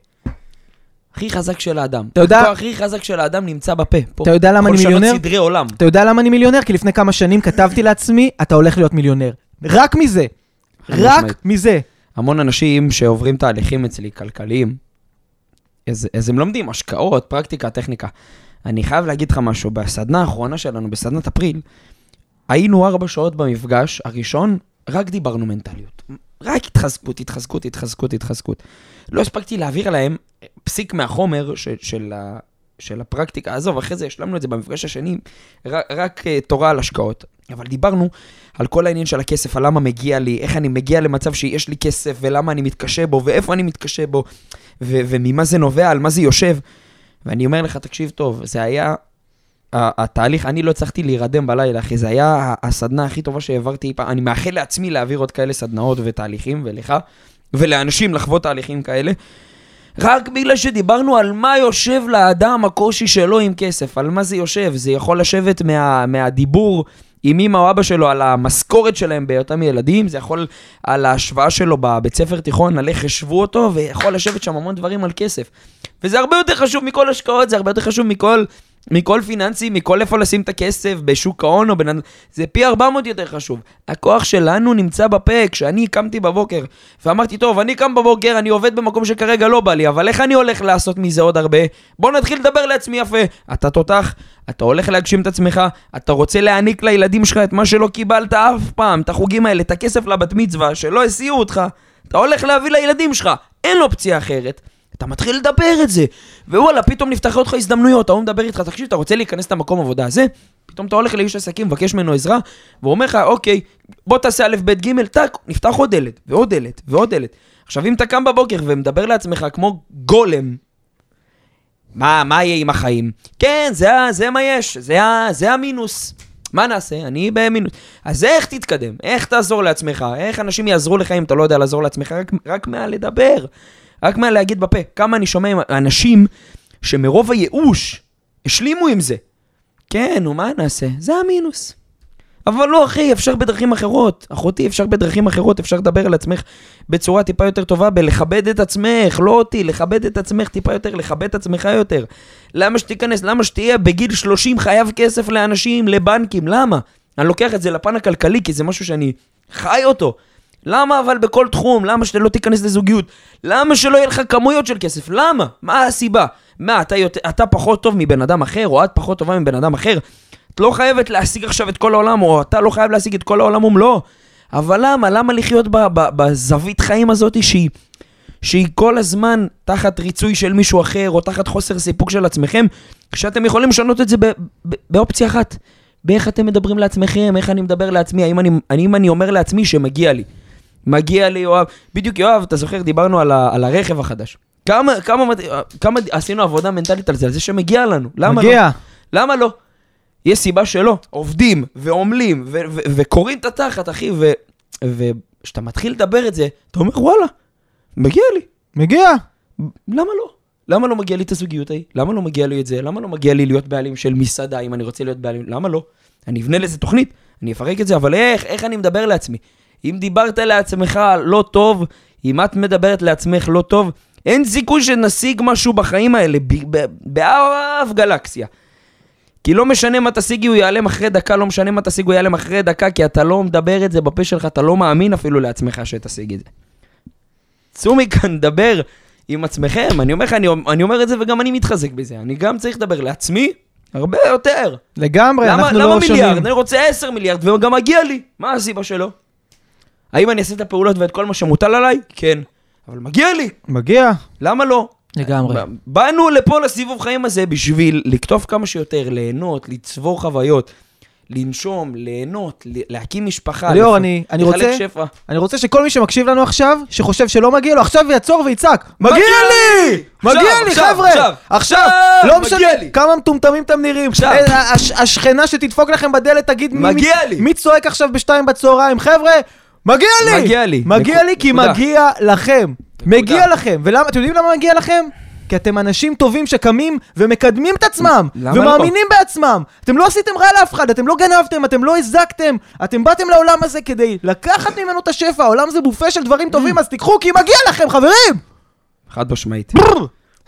הכי חזק של האדם. אתה יודע- הכוח הכי חזק של האדם נמצא בפה. פה. אתה יודע למה אני יכול מיליונר? לשנות סדרי עולם. אתה יודע למה אני מיליונר? כי לפני כמה שנים כתבתי לעצמי, אתה הולך להיות מיליונר. רק מזה. רק. מזה. המון אנשים שעוברים תהליכים אצלי, כלכליים, אז, אז הם לומדים השקעות, פרקטיקה, טכניקה. אני חייב להגיד לך משהו, בסדנה האחרונה שלנו, בסדנת אפריל, היינו ארבע שעות במפגש הראשון, רק דיברנו מנטליות. רק התחזקות, התחזקות, התחזקות, התחזקות. לא הספקתי להעביר להם פסיק מהחומר ש, של, ה, של הפרקטיקה. עזוב, אחרי זה השלמנו את זה במפגש השני, רק, רק אה, תורה על השקעות. אבל דיברנו על כל העניין של הכסף, על למה מגיע לי, איך אני מגיע למצב שיש לי כסף, ולמה אני מתקשה בו, ואיפה אני מתקשה בו, ו- וממה זה נובע, על מה זה יושב. ואני אומר לך, תקשיב טוב, זה היה התהליך, אני לא הצלחתי להירדם בלילה, אחי, זה היה הסדנה הכי טובה שהעברתי אי פעם. אני מאחל לעצמי להעביר עוד כאלה סדנאות ותהליכים, ולך, ולאנשים לחוות תהליכים כאלה. רק בגלל שדיברנו על מה יושב לאדם הקושי שלו עם כסף, על מה זה יושב. זה יכול לשבת מה, מהדיבור עם אמא או אבא שלו על המשכורת שלהם בהיותם ילדים, זה יכול על ההשוואה שלו בבית ספר תיכון, על איך השוו אותו, ויכול לשבת שם המון דברים על כסף. וזה הרבה יותר חשוב מכל השקעות, זה הרבה יותר חשוב מכל, מכל פיננסי, מכל איפה לשים את הכסף, בשוק ההון או בנ... זה פי 400 יותר חשוב. הכוח שלנו נמצא בפה. כשאני קמתי בבוקר ואמרתי, טוב, אני קם בבוקר, אני עובד במקום שכרגע לא בא לי, אבל איך אני הולך לעשות מזה עוד הרבה? בוא נתחיל לדבר לעצמי יפה. אתה תותח, אתה הולך להגשים את עצמך, אתה רוצה להעניק לילדים שלך את מה שלא קיבלת אף פעם, את החוגים האלה, את הכסף לבת מצווה, שלא הסיעו אותך. אתה הולך להביא לילדים שלך, אין אופציה אחרת. אתה מתחיל לדבר את זה, ווואלה, פתאום נפתחות לך הזדמנויות, ההוא מדבר איתך, תקשיב, אתה רוצה להיכנס למקום עבודה הזה? פתאום אתה הולך לאיש עסקים, מבקש ממנו עזרה, והוא אומר לך, אוקיי, בוא תעשה א', ב', ג', טאק, נפתח עוד דלת, ועוד דלת, ועוד דלת. עכשיו, אם אתה קם בבוקר ומדבר לעצמך כמו גולם, מה, מה יהיה עם החיים? כן, זה, זה מה יש, זה, זה המינוס. מה נעשה? אני במינוס. אז איך תתקדם? איך תעזור לעצמך? איך אנשים יעזרו לך אם אתה לא יודע לעזור לעצמך? רק, רק מהלדבר. רק מהלהגיד בפה. כמה אני שומע עם אנשים שמרוב הייאוש השלימו עם זה. כן, נו, מה נעשה? זה המינוס. אבל לא, אחי, אפשר בדרכים אחרות. אחותי, אפשר בדרכים אחרות, אפשר לדבר על עצמך בצורה טיפה יותר טובה, בלכבד את עצמך, לא אותי, לכבד את עצמך טיפה יותר, לכבד את עצמך יותר. למה שתיכנס, למה שתהיה בגיל 30 חייב כסף לאנשים, לבנקים, למה? אני לוקח את זה לפן הכלכלי, כי זה משהו שאני חי אותו. למה אבל בכל תחום? למה שלא תיכנס לזוגיות? למה שלא יהיה לך כמויות של כסף? למה? מה הסיבה? מה, אתה, יותר, אתה פחות טוב מבן אדם אחר, או את פחות טובה מבן אדם אחר? את לא חייבת להשיג עכשיו את כל העולם, או אתה לא חייב להשיג את כל העולם ומלואו. אבל למה? למה לחיות ב- ב- בזווית חיים הזאת שהיא, שהיא כל הזמן תחת ריצוי של מישהו אחר, או תחת חוסר סיפוק של עצמכם, כשאתם יכולים לשנות את זה ב- ב- באופציה אחת. באיך אתם מדברים לעצמכם, איך אני מדבר לעצמי, האם אני, האם אני אומר לעצמי שמגיע לי. מגיע לי, יואב. בדיוק, יואב, אתה זוכר, דיברנו על, ה, על הרכב החדש. כמה, כמה, כמה עשינו עבודה מנטלית על זה, על זה שמגיע לנו. למה לא? מגיע. למה לא? יש סיבה שלא. עובדים, ועמלים, וקוראים את התחת, אחי, וכשאתה מתחיל לדבר את זה, אתה אומר, וואלה, מגיע לי. מגיע. למה לא? למה לא מגיע לי את הזוגיות ההיא? למה לא מגיע לי את זה? למה לא מגיע לי להיות בעלים של מסעדה אם אני רוצה להיות בעלים? למה לא? אני אבנה לזה תוכנית, אני אפרק את זה, אבל איך? איך אני מדבר לעצמי? אם דיברת לעצמך לא טוב, אם את מדברת לעצמך לא טוב, אין סיכוי שנשיג משהו בחיים האלה, באף גלקסיה. כי לא משנה מה תשיגי, הוא ייעלם אחרי דקה, לא משנה מה תשיג, הוא ייעלם אחרי דקה, כי אתה לא מדבר את זה בפה שלך, אתה לא מאמין אפילו לעצמך שתשיג את זה. צאו מכאן, דבר עם עצמכם. אני אומר לך, אני, אני אומר את זה וגם אני מתחזק בזה. אני גם צריך לדבר לעצמי הרבה יותר. לגמרי, למה, אנחנו למה לא מיליארד? שונים. אני רוצה 10 מיליארד וגם מגיע לי. מה הסיבה שלו? האם אני אעשה את הפעולות ואת כל מה שמוטל עליי? כן. אבל מגיע לי. מגיע. למה לא? לגמרי. באנו לפה לסיבוב חיים הזה בשביל לקטוף כמה שיותר, ליהנות, לצבור חוויות, לנשום, ליהנות, להקים משפחה. ליאור, לפ- אני- אני לחלק רוצה- שפע. אני רוצה שכל מי שמקשיב לנו עכשיו, שחושב שלא מגיע לו, עכשיו יעצור ויצעק. מגיע לי! עכשיו, מגיע לי, עכשיו, חבר'ה! עכשיו, עכשיו! עכשיו, לא מגיע משנה לי. כמה מטומטמים אתם נראים. עכשיו. אה, הש- השכנה שתדפוק לכם בדלת תגיד מי- מגיע מי- לי. מי צועק עכשיו בשתיים בצהריים. חבר'ה, מגיע לי! מגיע לי. מגיע לי כי. מגיע לכם. מגיע לכם. ולמה, אתם יודעים למה מגיע לכם? כי אתם אנשים טובים שקמים ומקדמים את עצמם, לא? ומאמינים בעצמם. אתם לא עשיתם רע לאף אחד, אתם לא גנבתם, אתם לא הזקתם, אתם באתם לעולם הזה כדי לקחת ממנו את השפע, העולם זה בופה של דברים טובים, אז תיקחו כי מגיע לכם, חברים! חד משמעית.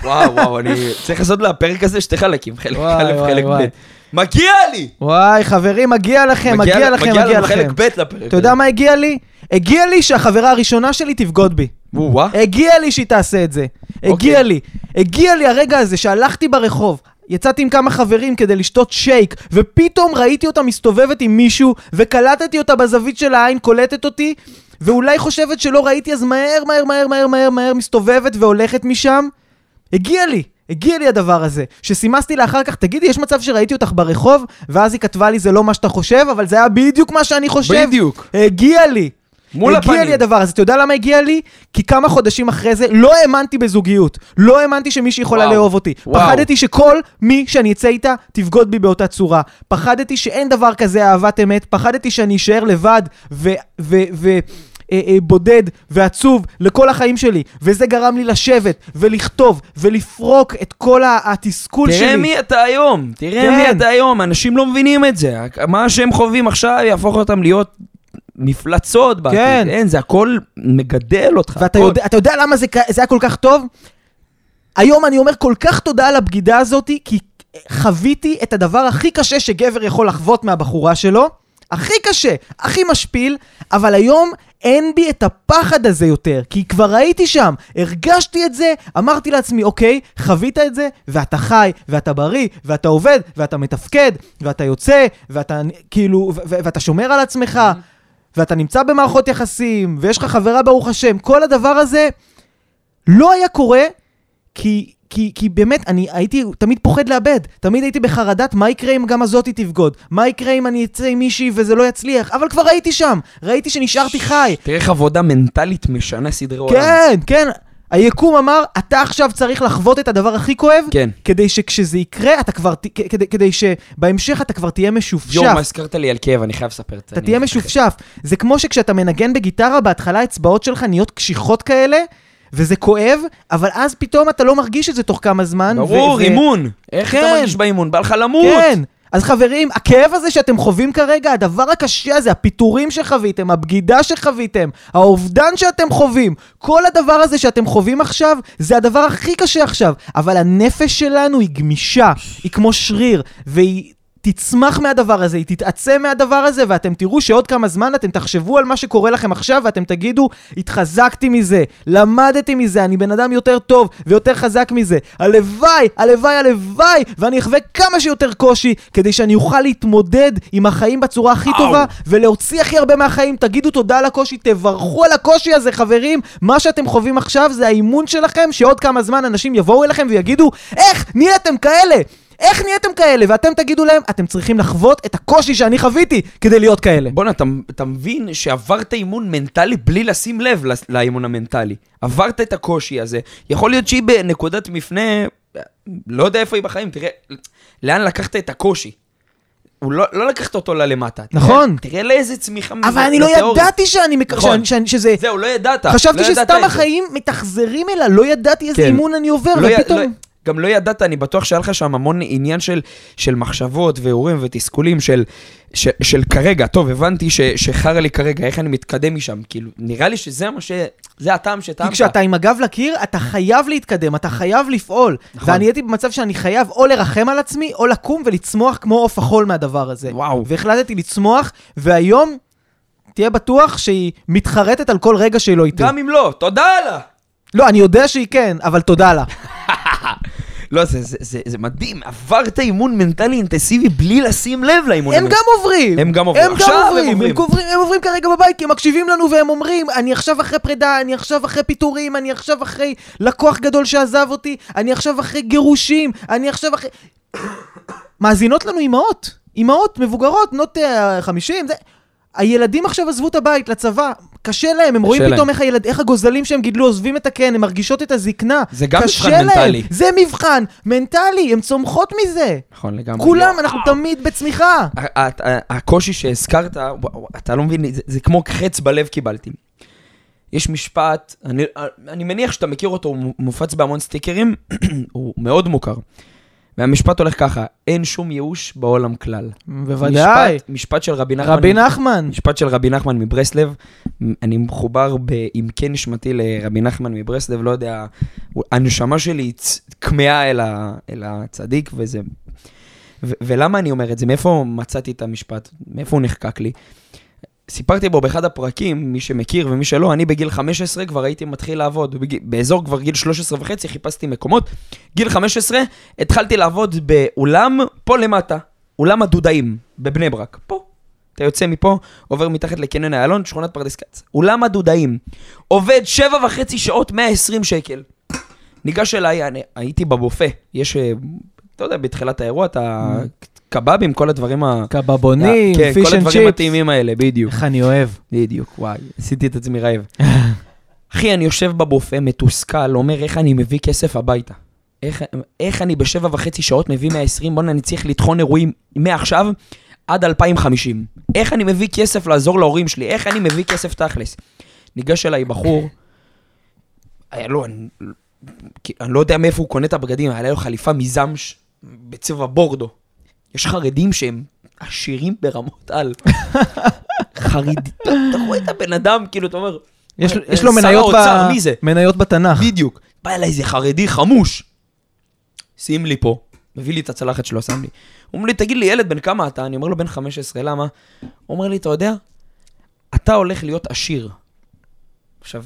וואו, וואו, אני צריך לעשות לפרק הזה שתי חלקים, חלק א', חלק. ב'. מגיע לי! וואי, חברים, מגיע לכם, מגיע לכם, מגיע לנו לכם. חלק ב' לפרק. אתה יודע מה הגיע לי? הגיע לי שהחברה הראשונה שלי תבגוד בי. וואו, הגיע לי שהיא תעשה את זה. הגיע אוקיי. לי. הגיע לי הרגע הזה שהלכתי ברחוב. יצאתי עם כמה חברים כדי לשתות שייק, ופתאום ראיתי אותה מסתובבת עם מישהו, וקלטתי אותה בזווית של העין, קולטת אותי, ואולי חושבת שלא ראיתי, אז מהר, מהר, מהר, מהר, מהר, מהר, מסתובבת והולכת משם. הגיע לי, הגיע לי הדבר הזה, שסימסתי לה אחר כך, תגידי, יש מצב שראיתי אותך ברחוב? ואז היא כתבה לי, זה לא מה שאתה חושב, אבל זה היה בדיוק מה שאני חושב. בדיוק. הגיע לי. מול הגיע הפנים. לי הדבר הזה. אתה יודע למה הגיע לי? כי כמה חודשים אחרי זה לא האמנתי בזוגיות. לא האמנתי שמישהי יכולה. לאהוב אותי. וואו. פחדתי שכל מי שאני אצא איתה תבגוד בי באותה צורה. פחדתי שאין דבר כזה אהבת אמת. פחדתי שאני אשאר לבד ו... ו... ו... אה, אה, בודד ועצוב לכל החיים שלי, וזה גרם לי לשבת ולכתוב ולפרוק את כל התסכול שלי. תראה מי אתה היום, תראה כן. מי אתה היום, אנשים לא מבינים את זה. מה שהם חווים עכשיו יהפוך אותם להיות מפלצות בעתיד. כן. אין, זה הכל מגדל אותך. ואתה הכל. יודע, אתה יודע למה זה, זה היה כל כך טוב? היום אני אומר כל כך תודה על הבגידה הזאת, כי חוויתי את הדבר הכי קשה שגבר יכול לחוות מהבחורה שלו. הכי קשה, הכי משפיל, אבל היום אין בי את הפחד הזה יותר, כי כבר הייתי שם, הרגשתי את זה, אמרתי לעצמי, אוקיי, חווית את זה, ואתה חי, ואתה בריא, ואתה עובד, ואתה מתפקד, ואתה יוצא, ואתה כאילו, ו- ו- ואתה שומר על עצמך, ואתה נמצא במערכות יחסים, ויש לך חברה ברוך השם, כל הדבר הזה לא היה קורה, כי, כי, כי באמת, אני הייתי תמיד פוחד לאבד. תמיד הייתי בחרדת מה יקרה אם גם הזאתי תבגוד. מה יקרה אם אני אצא עם מישהי וזה לא יצליח. אבל כבר הייתי שם. ראיתי שנשארתי חי. תראה איך עבודה מנטלית משנה סדרי עולם. כן, כן. היקום אמר, אתה עכשיו צריך לחוות את הדבר הכי כואב, כן. כדי שכשזה יקרה, אתה כבר, ת- כדי, כדי שבהמשך אתה כבר תהיה משופשף. יואו, מה הזכרת לי על כאב, אני חייב לספר את זה. אתה אני- תהיה משופשף. זה כמו שכשאתה מנגן בגיטרה, בהתחלה האצבעות שלך נהיות קשיחות כאלה, וזה כואב, אבל אז פתאום אתה לא מרגיש את זה תוך כמה זמן. ו- ברור, ו- אימון. איך אתה כן. מרגיש באימון? בא לך למות. כן. אז חברים, הכאב הזה שאתם חווים כרגע, הדבר הקשה הזה, הפיטורים שחוויתם, הבגידה שחוויתם, האובדן שאתם חווים, כל הדבר הזה שאתם חווים עכשיו, זה הדבר הכי קשה עכשיו. אבל הנפש שלנו היא גמישה, היא כמו שריר, והיא... תצמח מהדבר הזה, היא תתעצם מהדבר הזה, ואתם תראו שעוד כמה זמן אתם תחשבו על מה שקורה לכם עכשיו, ואתם תגידו, התחזקתי מזה, למדתי מזה, אני בן אדם יותר טוב ויותר חזק מזה. הלוואי, הלוואי, הלוואי, ואני אחווה כמה שיותר קושי, כדי שאני אוכל להתמודד עם החיים בצורה הכי וואו. טובה, ולהוציא הכי הרבה מהחיים. תגידו תודה על הקושי, תברכו על הקושי הזה, חברים. מה שאתם חווים עכשיו זה האימון שלכם, שעוד כמה זמן אנשים יבואו אליכם ויגידו, איך נהייתם כאלה? איך נהייתם כאלה? ואתם תגידו להם, אתם צריכים לחוות את הקושי שאני חוויתי כדי להיות כאלה. בואנה, אתה, אתה מבין שעברת אימון מנטלי בלי לשים לב לאימון המנטלי. עברת את הקושי הזה. יכול להיות שהיא בנקודת מפנה, לא יודע איפה היא בחיים, תראה, לאן לקחת את הקושי. הוא לא, לא לקחת אותו ללמטה. תראה- נכון. תראה לאיזה צמיחה אבל אני לא מטאורית. ידעתי שאני... מק- נכון. שאני- שזה... זהו, לא ידעת. חשבתי לא ידעת שסתם זה. החיים מתאכזרים אליי, לא ידעתי איזה כן. אימון אני עובר, לא י- ופתאום... לא- גם לא ידעת, אני בטוח שהיה לך שם המון עניין של, של מחשבות והורים ותסכולים של, של, של כרגע, טוב, הבנתי ש, שחרא לי כרגע, איך אני מתקדם משם, כאילו, נראה לי שזה מה ש... זה הטעם שטעמת. כי כשאתה עם הגב לקיר, אתה חייב להתקדם, אתה חייב לפעול. נכון. ואני הייתי במצב שאני חייב או לרחם על עצמי, או לקום ולצמוח כמו עוף החול מהדבר הזה. וואו. והחלטתי לצמוח, והיום, תהיה בטוח שהיא מתחרטת על כל רגע שהיא לא איתי. גם אם לא, תודה לה. לא, אני יודע שהיא כן, אבל תודה לה. לא, זה, זה, זה, זה מדהים, עברת אימון מנטלי אינטנסיבי בלי לשים לב לאימון הם. גם עוברים. הם גם עוברים. הם עכשיו גם הם עוברים. עוברים. הם עוברים. הם עוברים כרגע בבית, כי הם מקשיבים לנו והם אומרים, אני עכשיו אחרי פרידה, אני עכשיו אחרי פיטורים, אני עכשיו אחרי לקוח גדול שעזב אותי, אני עכשיו אחרי גירושים, אני עכשיו אחרי... מאזינות לנו אימהות. אימהות מבוגרות, בנות אה, 50, זה... הילדים עכשיו עזבו את הבית לצבא, קשה להם, הם רואים להם. פתאום איך, הילד, איך הגוזלים שהם גידלו עוזבים את הקן, הם מרגישות את הזקנה. זה גם קשה מבחן להם. מנטלי. זה מבחן מנטלי, הן צומחות מזה. נכון, לגמרי. כולם. אנחנו תמיד בצמיחה. הקושי שהזכרת, אתה לא מבין, זה, זה כמו חץ בלב קיבלתי. יש משפט, אני, אני מניח שאתה מכיר אותו, הוא מופץ בהמון סטיקרים, הוא מאוד מוכר. והמשפט הולך ככה, אין שום ייאוש בעולם כלל. בוודאי. משפט, משפט של רבי נחמן. רבי נחמן. משפט של רבי נחמן מברסלב, אני מחובר בעמקי נשמתי לרבי נחמן מברסלב, לא יודע, הנשמה שלי כמהה אל, ה- אל הצדיק, וזה... ו- ולמה אני אומר את זה? מאיפה מצאתי את המשפט? מאיפה הוא נחקק לי? סיפרתי בו באחד הפרקים, מי שמכיר ומי שלא, אני בגיל 15 כבר הייתי מתחיל לעבוד. בגיל, באזור כבר גיל 13 וחצי חיפשתי מקומות. גיל 15 התחלתי לעבוד באולם פה למטה, אולם הדודאים, בבני ברק. פה. אתה יוצא מפה, עובר מתחת לקניון איילון, שכונת פרדס כץ. אולם הדודאים. עובד שבע וחצי שעות, 120 שקל. ניגש אליי, אני, הייתי בבופה. יש, אה, אתה יודע, בתחילת האירוע, אתה... קבבים, כל הדברים ה... קבבונים, כן, fish כל and הדברים chips. הטעימים האלה, בדיוק. איך אני אוהב. בדיוק, וואי, עשיתי את עצמי רעב. אחי, אני יושב בבופה, מתוסכל, אומר איך אני מביא כסף הביתה. איך, איך אני בשבע וחצי שעות מביא 120, בוא'נה, אני צריך לטחון אירועים מעכשיו עד 2050. איך אני מביא כסף לעזור להורים שלי? איך אני מביא כסף תכלס? ניגש אליי בחור, היה לו, אני, אני לא יודע מאיפה הוא קונה את הבגדים, היה לו חליפה מזמש בצבע בורדו. יש חרדים שהם עשירים ברמות על. חרדי, אתה רואה את הבן אדם, כאילו, אתה אומר, יש אה, יש לו שר מניות ב- מי זה? מניות בתנ"ך. בדיוק. בא אליי איזה חרדי חמוש. שים לי פה, מביא לי את הצלחת שלו, שם לי. הוא אומר לי, תגיד לי, ילד, בן כמה אתה? אני אומר לו, בן 15, למה? הוא אומר לי, אתה יודע, אתה הולך להיות עשיר. עכשיו,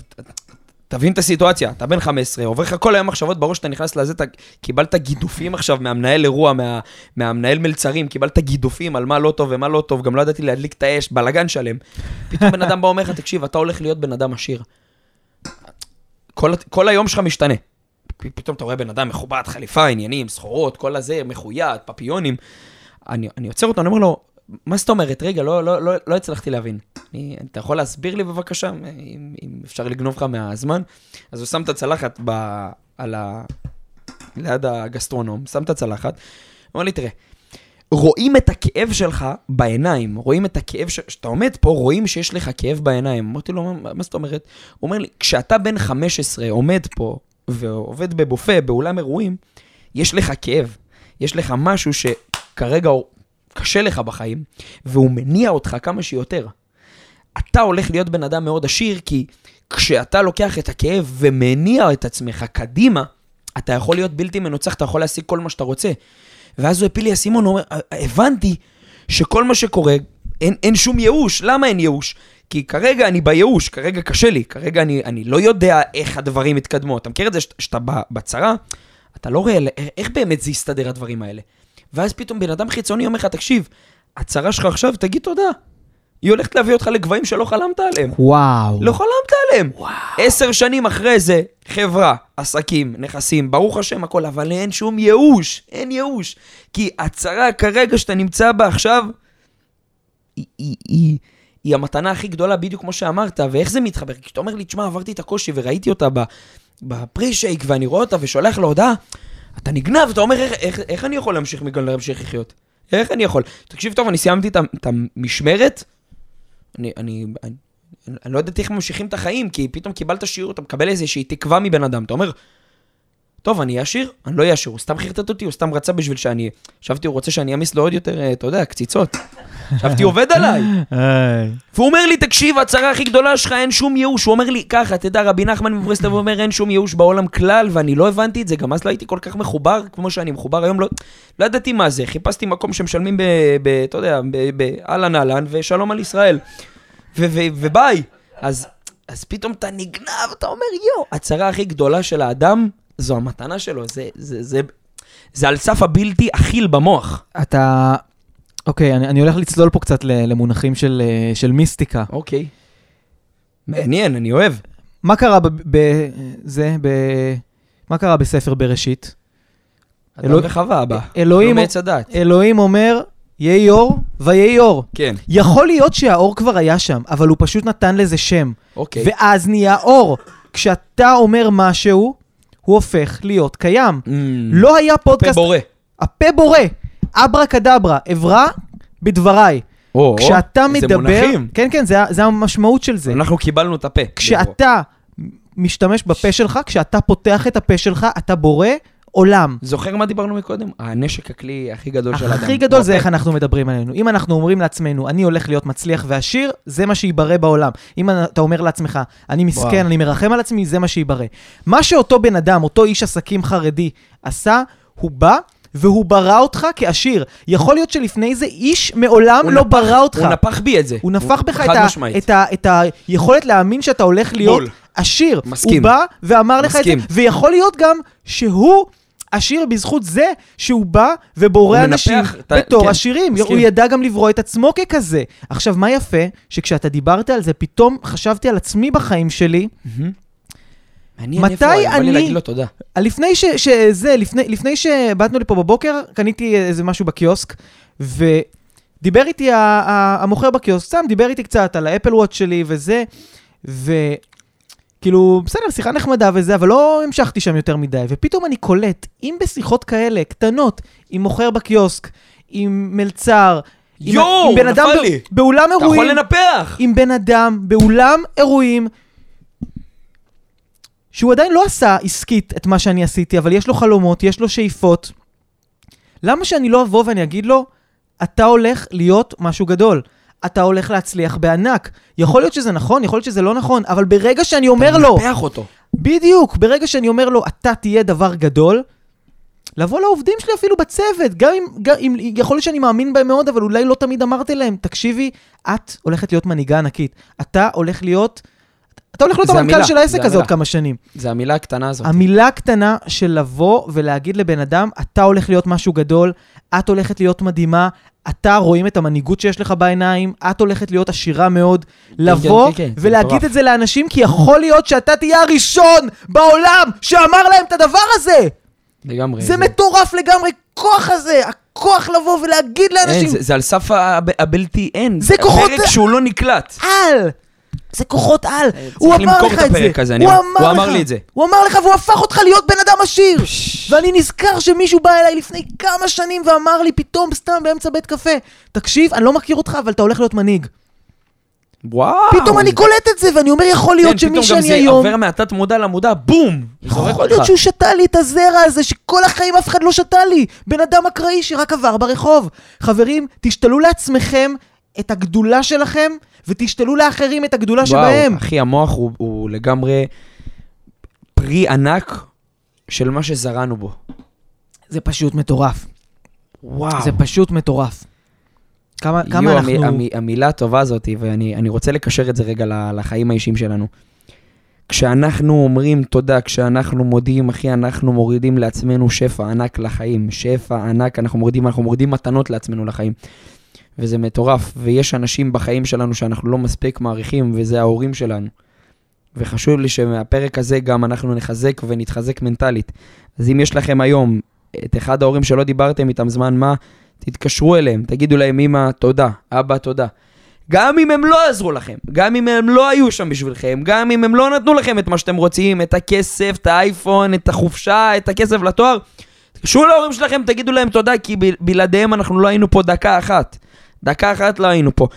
תבין את הסיטואציה, אתה בן 15, עובר לך כל היום מחשבות בראש, אתה נכנס לזה, אתה קיבלת גידופים עכשיו מהמנהל אירוע, מה, מהמנהל מלצרים, קיבלת גידופים על מה לא טוב ומה לא טוב, גם לא ידעתי להדליק את האש, בלאגן שלם. פתאום בן אדם בא ואומר לך, תקשיב, אתה הולך להיות בן אדם עשיר. כל, כל היום שלך משתנה. פתאום אתה רואה בן אדם מכובד, חליפה, עניינים, סחורות, כל הזה, מחויד, פפיונים. אני, אני עוצר אותו, אני אומר לו, מה זאת אומרת? רגע, לא, לא, לא, לא הצלחתי להבין. אני, אתה יכול להסביר לי בבקשה, אם, אם אפשר לגנוב לך מהזמן? אז הוא שם את הצלחת ב, על ה... ליד הגסטרונום, שם את הצלחת, הוא אומר לי, תראה, רואים את הכאב שלך בעיניים, רואים את הכאב, ש... שאתה עומד פה, רואים שיש לך כאב בעיניים. אמרתי לו, מה, מה זאת אומרת? הוא אומר לי, כשאתה בן 15 עומד פה ועובד בבופה, באולם אירועים, יש לך כאב, יש לך משהו שכרגע קשה לך בחיים, והוא מניע אותך כמה שיותר. אתה הולך להיות בן אדם מאוד עשיר, כי כשאתה לוקח את הכאב ומניע את עצמך קדימה, אתה יכול להיות בלתי מנוצח, אתה יכול להשיג כל מה שאתה רוצה. ואז הוא הפיל לי אסימון, הוא אומר, הבנתי שכל מה שקורה, אין, אין שום ייאוש. למה אין ייאוש? כי כרגע אני בייאוש, כרגע קשה לי, כרגע אני, אני לא יודע איך הדברים יתקדמו. אתה מכיר את זה שאת- שאתה בצרה, אתה לא רואה איך באמת זה יסתדר הדברים האלה. ואז פתאום בן אדם חיצוני אומר לך, תקשיב, הצרה שלך עכשיו, תגיד תודה. היא הולכת להביא אותך לגבהים שלא חלמת עליהם. וואו. לא חלמת עליהם. עשר שנים אחרי זה, חברה, עסקים, נכסים, ברוך השם, הכל, אבל אין שום ייאוש, אין ייאוש. כי הצרה כרגע שאתה נמצא בה עכשיו, היא, היא, היא, היא המתנה הכי גדולה, בדיוק כמו שאמרת, ואיך זה מתחבר? כי כשאתה אומר לי, תשמע, עברתי את הקושי וראיתי אותה בפרי-שייק, ואני רואה אותה ושולח לה הודעה, אתה נגנב, אתה אומר, איך, איך, איך אני יכול להמשיך מכאן להמשיך לחיות? איך אני יכול? תקשיב טוב, אני סיימתי את המשמרת, אני, אני, אני, אני לא יודעת איך ממשיכים את החיים, כי פתאום קיבלת שיעור, אתה מקבל איזושהי תקווה מבן אדם, אתה אומר, טוב, אני אהיה עשיר? אני לא אהיה עשיר, הוא סתם חרטט אותי, הוא סתם רצה בשביל שאני... חשבתי, הוא רוצה שאני אעמיס לו עוד יותר, אה, אתה יודע, קציצות. חשבתי, עובד עליי. והוא אומר לי, תקשיב, הצרה הכי גדולה שלך, אין שום ייאוש. הוא אומר לי, ככה, תדע, רבי נחמן מברסלב אומר, אין שום ייאוש בעולם כלל, ואני לא הבנתי את זה, גם אז לא הייתי כל כך מחובר כמו שאני מחובר היום, לא, לא ידעתי מה זה. חיפשתי מקום שמשלמים ב... ב אתה יודע, באהלן אהלן, ושלום על ישראל. ו- ו- וביי. אז, אז פתאום אתה נגנב, אתה אומר, יואו, הצרה הכי גדולה של האדם, זו המתנה שלו, זה, זה, זה, זה על סף הבלתי אכיל במוח. אתה... אוקיי, אני, אני הולך לצלול פה קצת למונחים של, אה, של מיסטיקה. אוקיי. מעניין, אני אוהב. מה קרה ב... ב... זה, ב... מה קרה בספר בראשית? אדם אלוה- וחווה הבא. אלוהים- לא מעץ הדת. אלוהים אומר, יהי אור ויהי אור. כן, יכול להיות שהאור כבר היה שם, אבל הוא פשוט נתן לזה שם. אוקיי. ואז נהיה אור. כשאתה אומר משהו, הוא הופך להיות קיים. Mm, לא היה פודקאסט... בורא. הפה בורא. אברה כדברה, אברא בדבריי. או, כשאתה איזה מדבר... מונחים. כן, כן, זה, זה המשמעות של זה. אנחנו קיבלנו את הפה. כשאתה משתמש בפה שלך, כשאתה פותח את הפה שלך, אתה בורא עולם. זוכר מה דיברנו מקודם? הנשק הכלי הכי גדול של האדם. הכי גדול זה אוקיי. איך אנחנו מדברים עלינו. אם אנחנו אומרים לעצמנו, אני הולך להיות מצליח ועשיר, זה מה שייברא בעולם. אם אתה אומר לעצמך, אני מסכן. אני מרחם על עצמי, זה מה שייברא. מה שאותו בן אדם, אותו איש עסקים חרדי, עשה, הוא בא והוא ברא אותך כעשיר. יכול להיות שלפני זה איש מעולם הוא לא נפח- ברא אותך. הוא נפח בי את זה. הוא נפח בך חד את, ה. את, ה, את היכולת להאמין שאתה הולך להיות בול. עשיר. מסכים. הוא בא ואמר לך את מסכים. זה, ויכול להיות גם שהוא עשיר בזכות זה שהוא בא ובורא אנשים ה- בתור כן, עשירים. מסכים. הוא ידע גם לברוא את עצמו ככזה. עכשיו, מה יפה? שכשאתה דיברת על זה, פתאום חשבתי על עצמי בחיים שלי. מעניין מתי איפה, בא לי אני- להגיד לו תודה. לפני ש... שזה, לפני, לפני שבאתנו לפה בבוקר, קניתי איזה משהו בקיוסק, ודיבר איתי המוכר בקיוסק, סתם דיבר איתי קצת על האפל וואט שלי וזה, וכאילו, בסדר, שיחה נחמדה וזה, אבל לא המשכתי שם יותר מדי, ופתאום אני קולט, אם בשיחות כאלה, קטנות, עם מוכר בקיוסק, עם מלצר, יואו, נפל ב- לי. באולם אתה יכול אירועים, לנפח! עם בן אדם באולם אירועים, שהוא עדיין לא עשה עסקית את מה שאני עשיתי, אבל יש לו חלומות, יש לו שאיפות. למה שאני לא אבוא ואני אגיד לו, אתה הולך להיות משהו גדול. אתה הולך להצליח בענק. יכול להיות שזה נכון, יכול להיות שזה לא נכון, אבל ברגע שאני אומר לו, אתה מנפח אותו. בדיוק, ברגע שאני אומר לו, אתה תהיה דבר גדול, לבוא לעובדים שלי אפילו בצוות, גם אם, גם אם יכול להיות שאני מאמין בהם מאוד, אבל אולי לא תמיד אמרתי להם, תקשיבי, את הולכת להיות מנהיגה ענקית. אתה הולך להיות, אתה הולך להיות המנכ"ל של העסק זה הזה עוד. כמה שנים. זה המילה הקטנה הזאת. המילה הקטנה של לבוא ולהגיד לבן אדם, אתה הולך להיות משהו גדול, את הולכת להיות מדהימה, אתה רואים את המנהיגות שיש לך בעיניים, את הולכת להיות עשירה מאוד. לבוא כן, כן, זה ולהגיד מטורף. את זה לאנשים, כי יכול להיות שאתה תהיה הראשון בעולם שאמר להם את הדבר הזה. לגמרי. זה מטורף לגמרי, כוח הזה, הכוח לבוא ולהגיד אין, לאנשים, זה, זה על סף הב- הבלתי אין. זה כוחות- פרק שהוא לא נקלט. על! זה כוחות על. הוא אמר לך את זה. הזה, הוא הוא אמר אמר לך. לי את זה. הוא אמר לך והוא הפך אותך להיות בן אדם עשיר. ואני נזכר שמישהו בא אליי לפני כמה שנים ואמר לי פתאום, סתם באמצע בית קפה, תקשיב, אני לא מכיר אותך, אבל אתה הולך להיות מנהיג. וואו. פתאום אני קולט את זה, ואני אומר, יכול להיות כן, שמי פתאום גם שאני זה היום... עובר מהתת מודע למודע, בום! יכול. להיות שהוא שתה לי את הזרע הזה שכל החיים אף אחד לא שתה לי. בן אדם אקראי שרק עבר ברחוב. חברים, תשתלו לעצמכם את הגדולה שלכם, ותשתלו לאחרים את הגדולה שבהם. וואו, אחי, המוח הוא, הוא לגמרי פרי ענק של מה שזרענו בו. זה פשוט מטורף. וואו. זה פשוט מטורף. כמה, כמה יו, אנחנו... המ, המ, המילה הטובה הזאת, ואני אני רוצה לקשר את זה רגע לחיים האישיים שלנו. כשאנחנו אומרים תודה, כשאנחנו מודיעים, אחי, אנחנו מורידים לעצמנו שפע ענק לחיים. שפע ענק, אנחנו מורידים, אנחנו מורידים מתנות לעצמנו לחיים. וזה מטורף, ויש אנשים בחיים שלנו שאנחנו לא מספיק מעריכים, וזה ההורים שלנו. וחשוב לי שמהפרק הזה גם אנחנו נחזק ונתחזק מנטלית. אז אם יש לכם היום את אחד ההורים שלא דיברתם איתם זמן מה, תתקשרו אליהם, תגידו להם, אמא, תודה, אבא, תודה. גם אם הם לא עזרו לכם, גם אם הם לא היו שם בשבילכם, גם אם הם לא נתנו לכם את מה שאתם רוצים, את הכסף, את האייפון, את החופשה, את הכסף לתואר, תתקשרו להורים שלכם, תגידו להם תודה, כי בלעדיהם אנחנו לא היינו פה דקה אחת. דקה אחת לא היינו פה.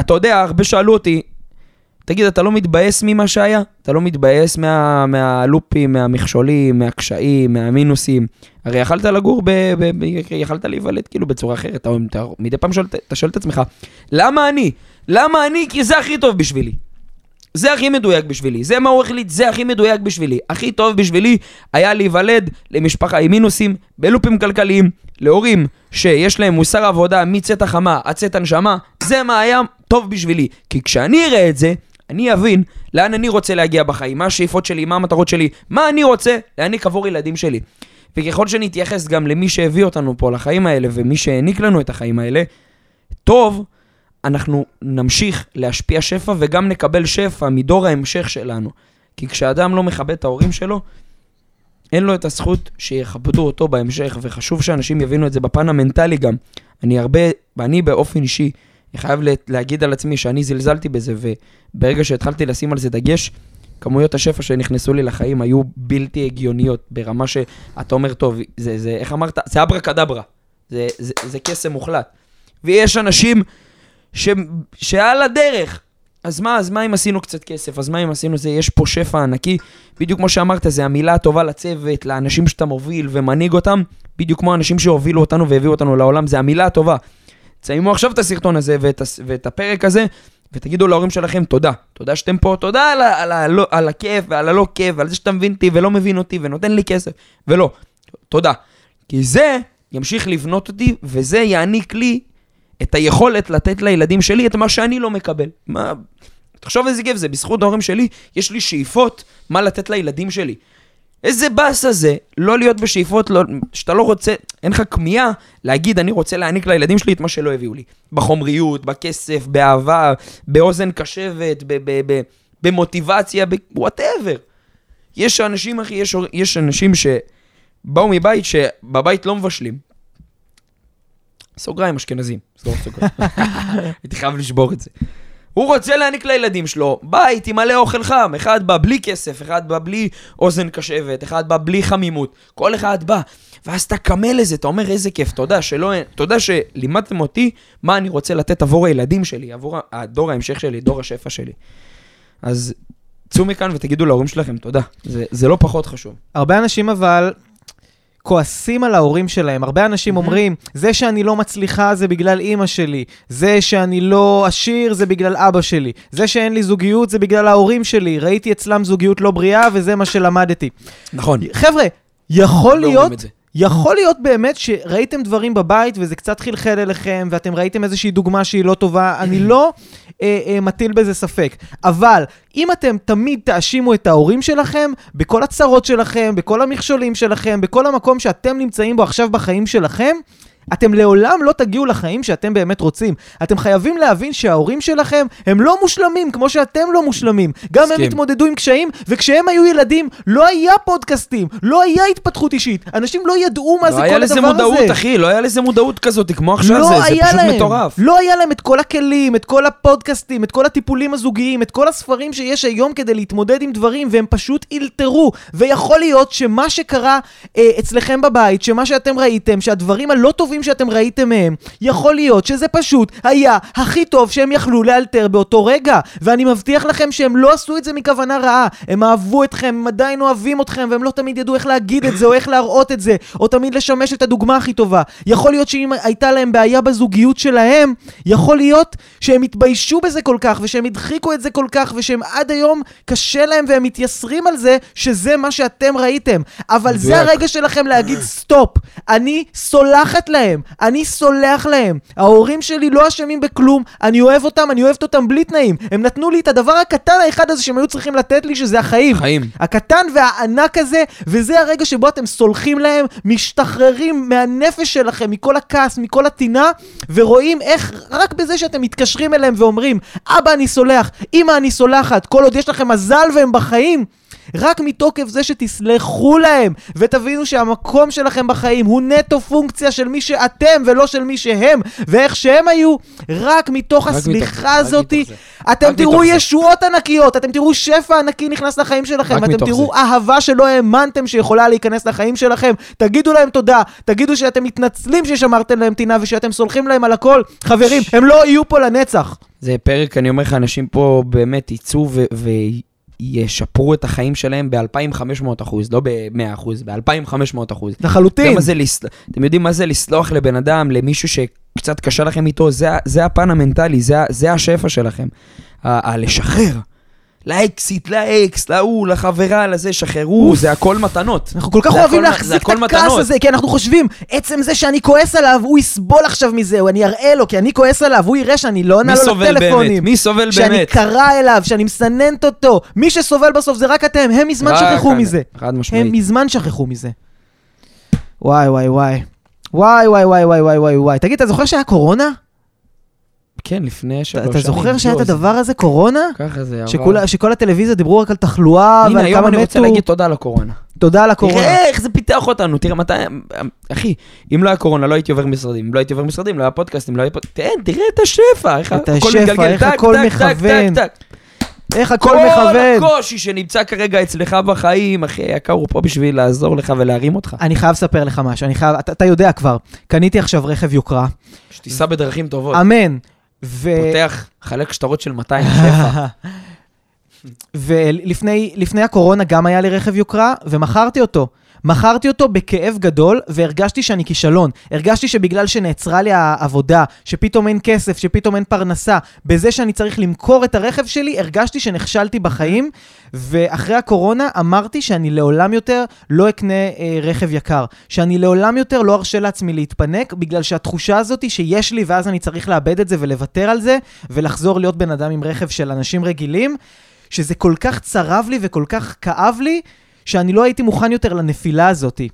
אתה יודע, הרבה שאלו אותי, תגיד, אתה לא מתבאס ממה שהיה? אתה לא מתבאס מה, מהלופים, מהמכשולים, מהקשיים, מהמינוסים? הרי יכלת לגור, ב, ב, ב, יכלת להיוולד כאילו בצורה אחרת. אתה, אתה מדי פעם שואל, אתה שואל את עצמך, למה אני? למה אני? כי זה הכי טוב בשבילי. זה הכי מדויק בשבילי, זה מה הוא החליט, זה הכי מדויק בשבילי. הכי טוב בשבילי היה להיוולד למשפחה עם מינוסים, בלופים כלכליים, להורים שיש להם מוסר עבודה מצאת החמה עד צאת הנשמה, זה מה היה טוב בשבילי. כי כשאני אראה את זה, אני אבין לאן אני רוצה להגיע בחיים, מה השאיפות שלי, מה המטרות שלי, מה אני רוצה להעניק עבור ילדים שלי. וככל שנתייחס גם למי שהביא אותנו פה לחיים האלה ומי שהעניק לנו את החיים האלה, טוב, אנחנו נמשיך להשפיע שפע וגם נקבל שפע מדור ההמשך שלנו. כי כשאדם לא מכבד את ההורים שלו, אין לו את הזכות שיכבדו אותו בהמשך, וחשוב שאנשים יבינו את זה בפן המנטלי גם. אני הרבה, ואני באופן אישי, חייב לה- להגיד על עצמי שאני זלזלתי בזה, וברגע שהתחלתי לשים על זה דגש, כמויות השפע שנכנסו לי לחיים היו בלתי הגיוניות, ברמה שאתה אומר, טוב, זה, זה, איך אמרת? זה אברה כדברה. זה, זה, זה קסם מוחלט. ויש אנשים ש... שעל הדרך אז מה, אז מה אם עשינו קצת כסף? אז מה אם עשינו זה? יש פה שפע ענקי. בדיוק כמו שאמרת, זה המילה הטובה לצוות, לאנשים שאתה מוביל ומנהיג אותם, בדיוק כמו האנשים שהובילו אותנו והביאו אותנו לעולם, זה המילה הטובה. תסיימו עכשיו את הסרטון הזה ואת, ואת הפרק הזה, ותגידו להורים שלכם תודה. תודה שאתם פה, תודה על, על, לא- על הכיף ועל הלא כיף, ועל זה שאתה מבין אותי ולא מבין אותי ונותן לי כסף, ולא. תודה. כי זה ימשיך לבנות אותי, וזה יעניק לי את היכולת לתת לילדים שלי את מה שאני לא מקבל. מה... תחשוב איזה כיף זה, בזכות ההורים שלי, יש לי שאיפות מה לתת לילדים שלי. איזה באסה זה, לא להיות בשאיפות, לא, שאתה לא רוצה, אין לך כמיהה להגיד, אני רוצה להעניק לילדים שלי את מה שלא הביאו לי. בחומריות, בכסף, באהבה, באוזן קשבת, ב- ב- ב- במוטיבציה, בוואטאבר. יש אנשים, אחי, יש, יש אנשים שבאו מבית שבבית לא מבשלים. סוגריים אשכנזים, סגור סוגריים. הייתי חייב לשבור את זה. הוא רוצה להעניק לילדים שלו בית עם מלא אוכל חם, אחד בא בלי כסף, אחד בא בלי אוזן קשבת, אחד בא בלי חמימות, כל אחד בא. ואז אתה קמה לזה, אתה אומר איזה כיף, תודה שלא, תודה שלימדתם אותי מה אני רוצה לתת עבור הילדים שלי, עבור הדור ההמשך שלי, דור השפע שלי. אז צאו מכאן ותגידו להורים שלכם תודה, זה, זה לא פחות חשוב. הרבה אנשים אבל כועסים על ההורים שלהם. הרבה אנשים אומרים, זה שאני לא מצליחה זה בגלל אימא שלי, זה שאני לא עשיר זה בגלל אבא שלי, זה שאין לי זוגיות זה בגלל ההורים שלי, ראיתי אצלם זוגיות לא בריאה וזה מה שלמדתי. נכון. חבר'ה, יכול לא להיות... יכול להיות באמת שראיתם דברים בבית וזה קצת חלחל אליכם ואתם ראיתם איזושהי דוגמה שהיא לא טובה, אני לא אה, אה, מטיל בזה ספק. אבל אם אתם תמיד תאשימו את ההורים שלכם בכל הצרות שלכם, בכל המכשולים שלכם, בכל המקום שאתם נמצאים בו עכשיו בחיים שלכם, אתם לעולם לא תגיעו לחיים שאתם באמת רוצים. אתם חייבים להבין שההורים שלכם הם לא מושלמים כמו שאתם לא מושלמים. גם הם. התמודדו עם קשיים, וכשהם היו ילדים לא היה פודקאסטים, לא היה התפתחות אישית. אנשים לא ידעו מה לא זה היה כל לזה הדבר מודעות, הזה. אחי, לא היה לזה מודעות כזאת, כמו עכשיו לא זה, זה היה פשוט להם, מטורף. לא היה להם את כל הכלים, את כל הפודקאסטים, את כל הטיפולים הזוגיים, את כל הספרים שיש היום כדי להתמודד עם דברים, והם פשוט אילתרו. ויכול להיות שמה שקרה אה, אצלכם בבית, שמה שאתם ראיתם, שהדברים הלא טובים שאתם ראיתם מהם, יכול להיות שזה פשוט היה הכי טוב שהם יכלו לאלתר באותו רגע. ואני מבטיח לכם שהם לא עשו את זה מכוונה רעה. הם אהבו אתכם, הם עדיין אוהבים אתכם, והם לא תמיד ידעו איך להגיד את זה, או איך להראות את זה, או תמיד לשמש את הדוגמה הכי טובה. יכול להיות שאם הייתה להם בעיה בזוגיות שלהם, יכול להיות שהם התביישו בזה כל כך, ושהם הדחיקו את זה כל כך, ושהם עד היום קשה להם והם מתייסרים על זה, שזה מה שאתם ראיתם. אבל זה מדויק. הרגע שלכם להגיד stop. אני סולחת להם, אני סולח להם. ההורים שלי לא אשמים בכלום, אני אוהב אותם, אני אוהבת אותם בלי תנאים. הם נתנו לי את הדבר הקטן האחד הזה שהם היו צריכים לתת לי, שזה החיים. חיים. הקטן והענק הזה, וזה הרגע שבו אתם סולחים להם, משתחררים מהנפש שלכם, מכל הכעס, מכל הטינה, ורואים איך רק בזה שאתם מתקשרים אליהם ואומרים, אבא אני סולח, אמא אני סולחת, כל עוד יש לכם מזל והם בחיים, רק מתוקף זה שתסלחו להם, ותבינו שהמקום שלכם בחיים הוא נטו פונקציה של מי שאתם ולא של מי שהם, ואיך שהם היו, רק מתוך רק זה, הסליחה מתוך זה. אתם תראו מתוך זה. ישועות ענקיות, אתם תראו שפע ענקי נכנס לחיים שלכם, אתם תראו אהבה שלא האמנתם שיכולה להיכנס לחיים שלכם, תגידו להם תודה, תגידו שאתם מתנצלים ששמרתם להם טינה ושאתם סולחים להם על הכל. חברים, הם לא יהיו פה לנצח. זה פרק, אני אומר לך, אנשים פה באמת יצאו ו- וישפרו את החיים שלהם ב-2,500 אחוז, לא ב-100 אחוז, ב-2,500 אחוז. לחלוטין. זה לס... אתם יודעים מה זה לסלוח לבן אדם, למישהו שקצת קשה לכם איתו? זה, ה- זה הפן המנטלי, זה, ה- זה השפע שלכם. ה- הלשחרר. לאקסיט, לאקס, להוא, לחברה, לזה, שחררו, זה הכל מתנות. אנחנו כל כך אוהבים להחזיק את הכעס. הזה, כי אנחנו חושבים, עצם זה שאני כועס עליו, הוא יסבול עכשיו מזה, או אני אראה לו, כי אני כועס עליו, הוא יראה שאני לא עונה לו? לטלפונים. מי סובל שאני באמת? קרא אליו, שאני מסננת אותו. מי שסובל בסוף זה רק אתם, הם מזמן שכחו. מזה. חד הם משמעית. מזמן שכחו מזה. וואי וואי. וואי וואי וואי וואי וואי וואי וואי. תגיד, אתה זוכר שהיה קורונה? כן, לפני שלוש שנים. אתה זוכר שהיה את לא, זה- הדבר הזה, קורונה? ככה זה. שכולה- שכל הטלוויזיה דיברו רק על תחלואה הנה, ועל היום כמה אני רוצה מתו. להגיד תודה על הקורונה. תודה על הקורונה. תראה איך זה פיתח אותנו, תראה מתי... אחי, אם לא היה קורונה, לא הייתי עובר משרדים. אם לא הייתי עובר משרדים, לא היה פודקאסטים, לא היה פוד... תראה, את השפע, איך את הכל מתגלגל, איך הכל מכוון. איך הכל כל מכוון. הקושי שנמצא כרגע אצלך בחיים, אחי היקר, הוא פה בשביל לעזור לך ולהרים אותך. אני חייב לספר לך משהו, אני חייב, אתה, אתה יודע כבר, קניתי עכשיו רכב יוקרה, שתיסע בדרכים טובות. אמן. ו... פותח, חלק שטרות של 200 שפע. ולפני לפני הקורונה גם היה לי רכב יוקרה, ומכרתי אותו. מכרתי אותו בכאב גדול, והרגשתי שאני כישלון. הרגשתי שבגלל שנעצרה לי העבודה, שפתאום אין כסף, שפתאום אין פרנסה, בזה שאני צריך למכור את הרכב שלי, הרגשתי שנכשלתי בחיים, ואחרי הקורונה אמרתי שאני לעולם יותר לא אקנה אה, רכב יקר. שאני לעולם יותר לא ארשה לעצמי להתפנק, בגלל שהתחושה הזאת היא שיש לי, ואז אני צריך לאבד את זה ולוותר על זה, ולחזור להיות בן אדם עם רכב של אנשים רגילים, שזה כל כך צרב לי וכל כך כאב לי, שאני לא הייתי מוכן יותר לנפילה הזאתי.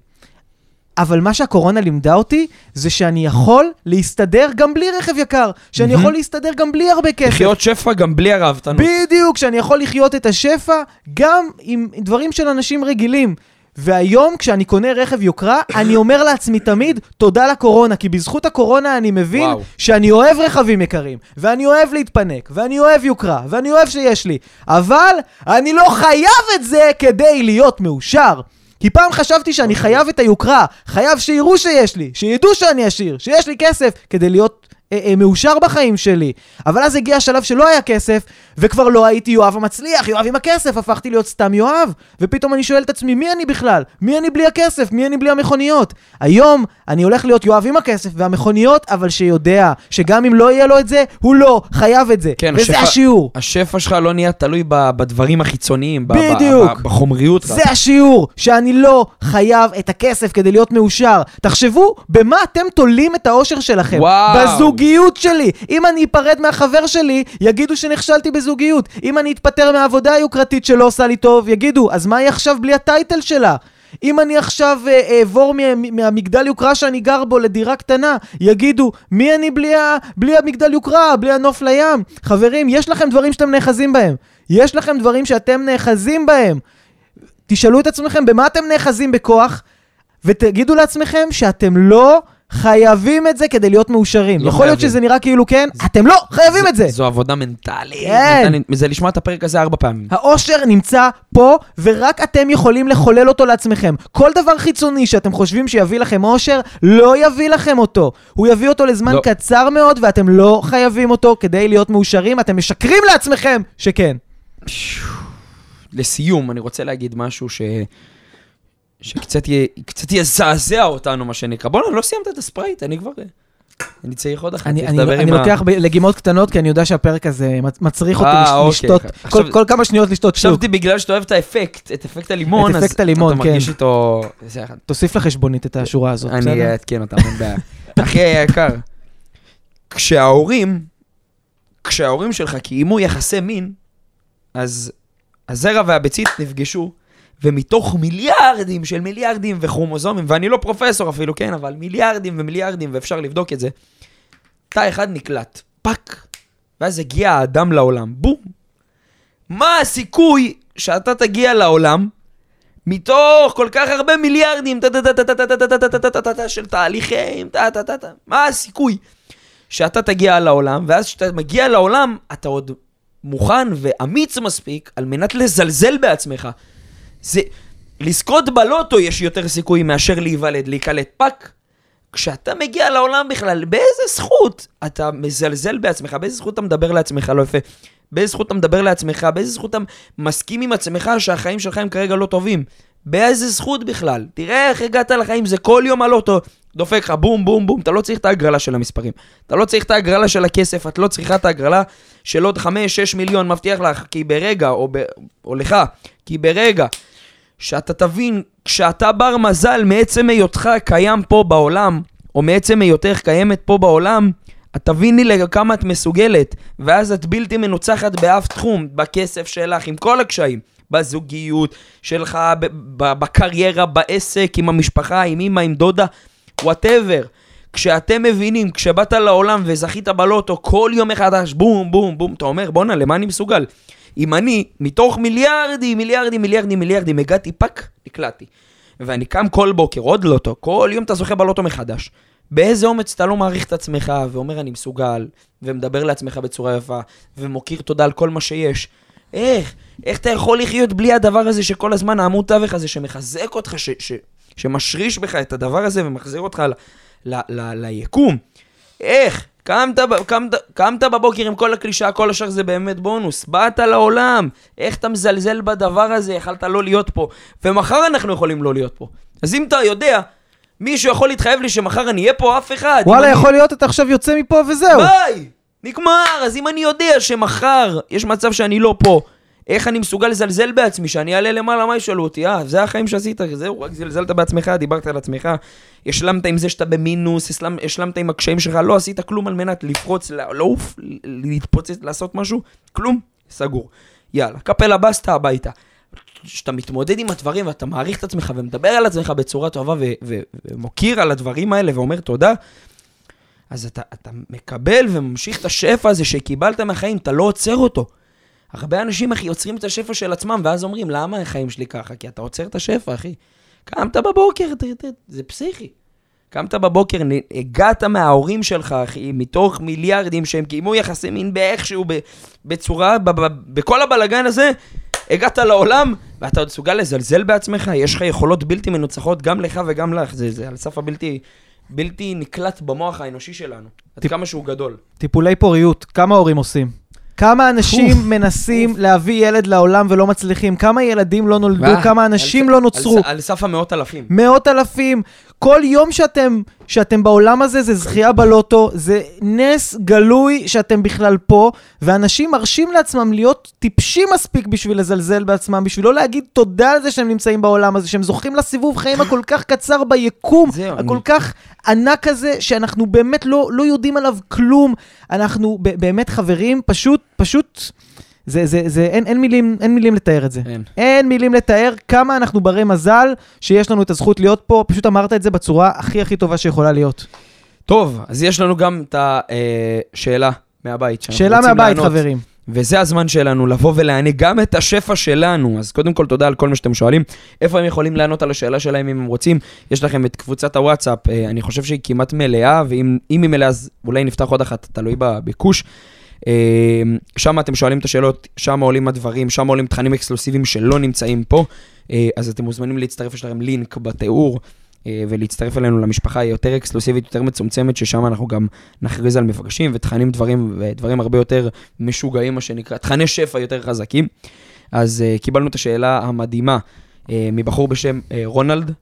אבל מה שהקורונה לימדה אותי, זה שאני יכול להסתדר גם בלי רכב יקר. שאני מהמם. יכול להסתדר גם בלי הרבה כסף. לחיות שפע גם בלי הרעבתנות. בדיוק, שאני יכול לחיות את השפע גם עם דברים של אנשים רגילים. והיום, כשאני קונה רכב יוקרה, אני אומר לעצמי תמיד, תודה לקורונה, כי בזכות הקורונה אני מבין וואו. שאני אוהב רכבים יקרים, ואני אוהב להתפנק, ואני אוהב יוקרה, ואני אוהב שיש לי, אבל אני לא חייב את זה כדי להיות מאושר. כי פעם חשבתי שאני חייב את היוקרה, חייב שיראו שיש לי, שידעו שאני עשיר, שיש לי כסף, כדי להיות מאושר בחיים שלי. אבל אז הגיע השלב שלא היה כסף, וכבר לא הייתי יואב המצליח, יואב עם הכסף, הפכתי להיות סתם יואב. ופתאום אני שואל את עצמי, מי אני בכלל? מי אני בלי הכסף? מי אני בלי המכוניות? היום אני הולך להיות יואב עם הכסף והמכוניות, אבל שיודע שגם אם לא יהיה לו את זה, הוא לא חייב את זה. כן, וזה השפע- השיעור. השפע שלך לא נהיה תלוי ב- בדברים החיצוניים, ב- ב- בדיוק. ב- בחומריות. זה השיעור, שאני לא חייב את הכסף כדי להיות מאושר. תחשבו במה אתם תולים את האושר שלכם. וואו. בזוגיות שלי. אם אני אפרד מהחבר שלי, יגידו שנכשלתי בזוגיות. אם אני אתפטר מהעבודה היוקרתית שלא עושה לי טוב, יגידו, אז מה היא עכשיו בלי הטייטל שלה? אם אני עכשיו אה, אעבור מה, מהמגדל יוקרה שאני גר בו לדירה קטנה, יגידו, מי אני בלי, ה, בלי המגדל יוקרה, בלי הנוף לים? חברים, יש לכם דברים שאתם נאחזים בהם. יש לכם דברים שאתם נאחזים בהם. תשאלו את עצמכם במה אתם נאחזים בכוח, ותגידו לעצמכם שאתם לא חייבים את זה כדי להיות מאושרים. לא יכול להיות חייבים. שזה נראה כאילו כן, אתם לא חייבים את זה. זו עבודה מנטלית. כן. מנטלית. זה לשמוע את הפרק הזה ארבע פעמים. האושר נמצא פה, ורק אתם יכולים לחולל אותו לעצמכם. כל דבר חיצוני שאתם חושבים שיביא לכם אושר, לא יביא לכם אותו. הוא יביא אותו לזמן לא. קצר מאוד, ואתם לא חייבים אותו כדי להיות מאושרים. אתם משקרים לעצמכם שכן. לסיום, אני רוצה להגיד משהו ש... שקצת י... יזעזע אותנו, מה שנקרא. בוא'נה, לא סיימת את הספרייט, אני כבר... אני צריך עוד אחת, אני, צריך אני, לדבר אני עם ה- לוקח ב- לגימות קטנות, כי אני יודע שהפרק הזה מצ- מצריך אותי אה, אוקיי. לשתות, כל, כל כמה שניות לשתות שוב. חשבתי בגלל שאתה אוהב את האפקט, את אפקט הלימון, אז אתה מרגיש כן. איתו... תוסיף לחשבונית את השורה הזאת, אני בסדר? אעדכן אותם, אין בעיה. אחי היקר, כשההורים, כשההורים שלך קיימו יחסי מין, אז הזרע והביצית נפגשו, ומתוך מיליארדים של מיליארדים וכרומוזומים, ואני לא פרופסור אפילו, כן, אבל מיליארדים ומיליארדים, ואפשר לבדוק את זה, תא אחד נקלט, fuck, ואז הגיע האדם לעולם, בום. מה הסיכוי שאתה תגיע לעולם מתוך כל כך הרבה מיליארדים של תהליכים, מה הסיכוי שאתה תגיע לעולם, ואז כשאתה מגיע לעולם, אתה עוד מוכן ואמיץ מספיק על מנת לזלזל בעצמך. זה... לזכות בלוטו יש יותר סיכוי מאשר להיוולד, להיקלט fuck. כשאתה מגיע לעולם בכלל, באיזה זכות אתה מזלזל בעצמך? באיזה זכות אתה מדבר לעצמך לא יפה? באיזה זכות אתה מדבר לעצמך? באיזה זכות אתה מסכים עם עצמך שהחיים שלך הם כרגע לא טובים? באיזה זכות בכלל? תראה איך הגעת לחיים, זה כל יום הלוטו. דופק לך בום בום בום, אתה לא צריך את ההגרלה של המספרים. אתה לא צריך את ההגרלה של הכסף, את לא צריכה את ההגרלה של עוד 5-6 מיליון, מבטיח לך, כי ברגע, או, ב, או לך, כי ברגע שאתה תבין, כשאתה בר מזל מעצם היותך קיים פה בעולם, או מעצם היותך קיימת פה בעולם, את תביני לכמה את מסוגלת, ואז את בלתי מנוצחת באף תחום, בכסף שלך, עם כל הקשיים, בזוגיות שלך, בקריירה, בעסק, עם המשפחה, עם אמא, עם דודה, whatever. כשאתם מבינים, כשבאת לעולם וזכית בלוטו כל יום מחדש, בום, בום, בום, אתה אומר, בואנה, למה אני מסוגל? אם אני, מתוך מיליארדים, מיליארדים, מיליארדים, מיליארדים, הגעתי fuck, נקלטתי. ואני קם כל בוקר, עוד לוטו, כל יום אתה זוכה בלוטו מחדש. באיזה אומץ אתה לא מעריך את עצמך, ואומר אני מסוגל, ומדבר לעצמך בצורה יפה, ומוקיר תודה על כל מה שיש. איך? איך אתה יכול לחיות בלי הדבר הזה שכל הזמן העמוד תווך הזה שמחזק אותך, ש, ש, שמשריש בך את הדבר הזה ומחזיר אותך ל, ל, ל, ליקום? איך? קמת, קמת, קמת בבוקר עם כל הקלישאה, כל השאר זה באמת בונוס. באת לעולם, איך אתה מזלזל בדבר הזה, יכלת לא להיות פה. ומחר אנחנו יכולים לא להיות פה. אז אם אתה יודע, מישהו יכול להתחייב לי שמחר אני אהיה פה, אף אחד. וואלה, אני- יכול להיות אתה עכשיו יוצא מפה וזהו. ביי! נגמר! אז אם אני יודע שמחר יש מצב שאני לא פה, איך אני מסוגל לזלזל בעצמי, שאני אעלה למעלה, מה ישאלו אותי? אה, זה החיים שעשית, זהו, רק זלזלת בעצמך, דיברת על עצמך, השלמת עם זה שאתה במינוס, השלמת עם הקשיים שלך, לא עשית כלום על מנת לפרוץ, לעוף, ל- להתפוצץ, לעשות משהו, כלום, סגור. יאללה, קפלה בסטה הביתה. כשאתה מתמודד עם הדברים ואתה מעריך את עצמך ומדבר על עצמך בצורה טובה ו- ומוקיר על הדברים האלה ואומר תודה, אז אתה, אתה מקבל וממשיך את השפע הזה שקיבלת מהחיים, אתה לא עוצר אותו. הרבה אנשים, אחי, יוצרים את השפע של עצמם, ואז אומרים, למה החיים שלי ככה? כי אתה עוצר את השפע, אחי. קמת בבוקר, ת, ת, זה פסיכי. קמת בבוקר, הגעת מההורים שלך, אחי, מתוך מיליארדים שהם קיימו יחסי מין באיכשהו, בצורה, ב- ב- בכל הבלגן הזה, הגעת לעולם, ואתה עוד מסוגל לזלזל בעצמך, יש לך יכולות בלתי מנוצחות גם לך וגם לך, זה, זה על סף הבלתי בלתי נקלט במוח האנושי שלנו, עד טיפ- כמה שהוא גדול. טיפולי פוריות, כמה הורים עושים? כמה אנשים אוף, מנסים אוף. להביא ילד לעולם ולא מצליחים? כמה ילדים לא נולדו? ואה, כמה אנשים על- לא על- נוצרו? על סף המאות אלפים. מאות אלפים. כל יום שאתם, שאתם בעולם הזה זה זכייה בלוטו, זה נס גלוי שאתם בכלל פה, ואנשים מרשים לעצמם להיות טיפשים מספיק בשביל לזלזל בעצמם, בשביל לא להגיד תודה על זה שהם נמצאים בעולם הזה, שהם זוכים לסיבוב חיים הכל כך קצר ביקום, הכל אני- כך ענק הזה, שאנחנו באמת לא, לא יודעים עליו כלום. אנחנו באמת חברים, פשוט, פשוט, זה, זה, זה, אין, אין, מילים, אין מילים לתאר את זה. אין. אין מילים לתאר כמה אנחנו ברי מזל שיש לנו את הזכות להיות פה, פשוט אמרת את זה בצורה הכי הכי טובה שיכולה להיות. טוב, אז יש לנו גם את השאלה מהבית. שאנחנו שאלה מהבית, לענות. חברים. וזה הזמן שלנו לבוא ולענות גם את השפע שלנו. אז קודם כל, תודה על כל מה שאתם שואלים. איפה הם יכולים לענות על השאלה שלהם אם הם רוצים? יש לכם את קבוצת הוואטסאפ, אה, אני חושב שהיא כמעט מלאה, ואם אם היא מלאה אז אולי נפתח עוד אחת, תלוי בביקוש. אה, שם אתם שואלים את השאלות, שם עולים הדברים, שם עולים תכנים אקסקלוסיביים שלא נמצאים פה. אה, אז אתם מוזמנים להצטרף, יש לכם לינק בתיאור. אה, ולהצטרף אלינו למשפחה היא יותר אקסקלוסיבית, יותר מצומצמת, ששם אנחנו גם נכריז על מפגשים ותכנים דברים, ודברים הרבה יותר משוגעים, מה שנקרא, תכני שפע יותר חזקים. אז uh, קיבלנו את השאלה המדהימה מבחור בשם רונלד,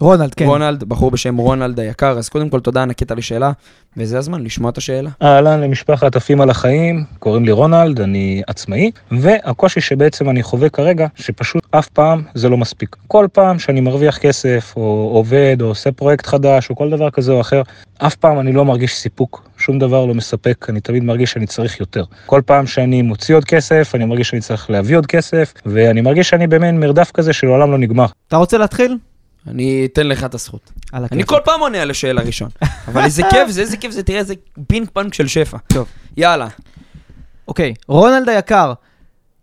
רונלד, כן. רונלד, בחור בשם רונלד היקר, אז קודם כל תודה ענקית על השאלה, וזה הזמן לשמוע את השאלה. אהלן למשפחת עפים על החיים, קוראים לי רונלד, אני עצמאי, והקושי שבעצם אני חווה כרגע, שפשוט אף פעם זה לא מספיק. כל פעם שאני מרוויח כסף, או עובד, או עושה פרויקט חדש, או כל דבר כזה או אחר, אף פעם אני לא מרגיש סיפוק, שום דבר לא מספק, אני תמיד מרגיש שאני צריך יותר. כל פעם שאני מוציא עוד כסף, אני מרגיש שאני צריך להביא עוד כסף, ואני מרגיש שאני במין מרדף כזה שלעולם לא נגמר. אתה רוצה להתחיל? אני אתן לך את הזכות. אני. כל פעם עונה על השאלה ראשון, אבל איזה כיף זה, איזה כיף זה, תראה איזה פינג פאנג של שפע. טוב. יאללה. אוקיי, רונלד היקר,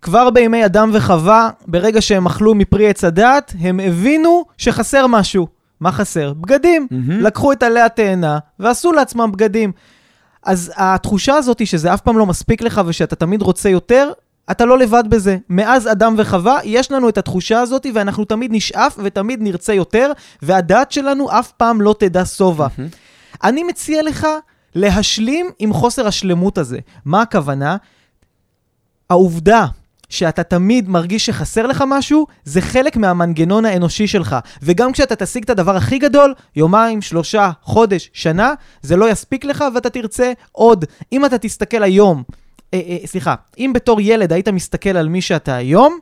כבר בימי אדם וחווה, ברגע שהם אכלו מפרי עץ הדעת, הם הבינו שחסר משהו. מה חסר? בגדים. לקחו את עלי התאנה ועשו לעצמם בגדים. אז התחושה הזאת שזה אף פעם לא מספיק לך ושאתה תמיד רוצה יותר, אתה לא לבד בזה. מאז אדם וחווה, יש לנו את התחושה הזאת ואנחנו תמיד נשאף ותמיד נרצה יותר, והדעת שלנו אף פעם לא תדע שובע. מהמם. אני מציע לך להשלים עם חוסר השלמות הזה. מה הכוונה? העובדה שאתה תמיד מרגיש שחסר לך משהו, זה חלק מהמנגנון האנושי שלך. וגם כשאתה תשיג את הדבר הכי גדול, יומיים, שלושה, חודש, שנה, זה לא יספיק לך ואתה תרצה עוד. אם אתה תסתכל היום, סליחה, אם בתור ילד היית מסתכל על מי שאתה היום,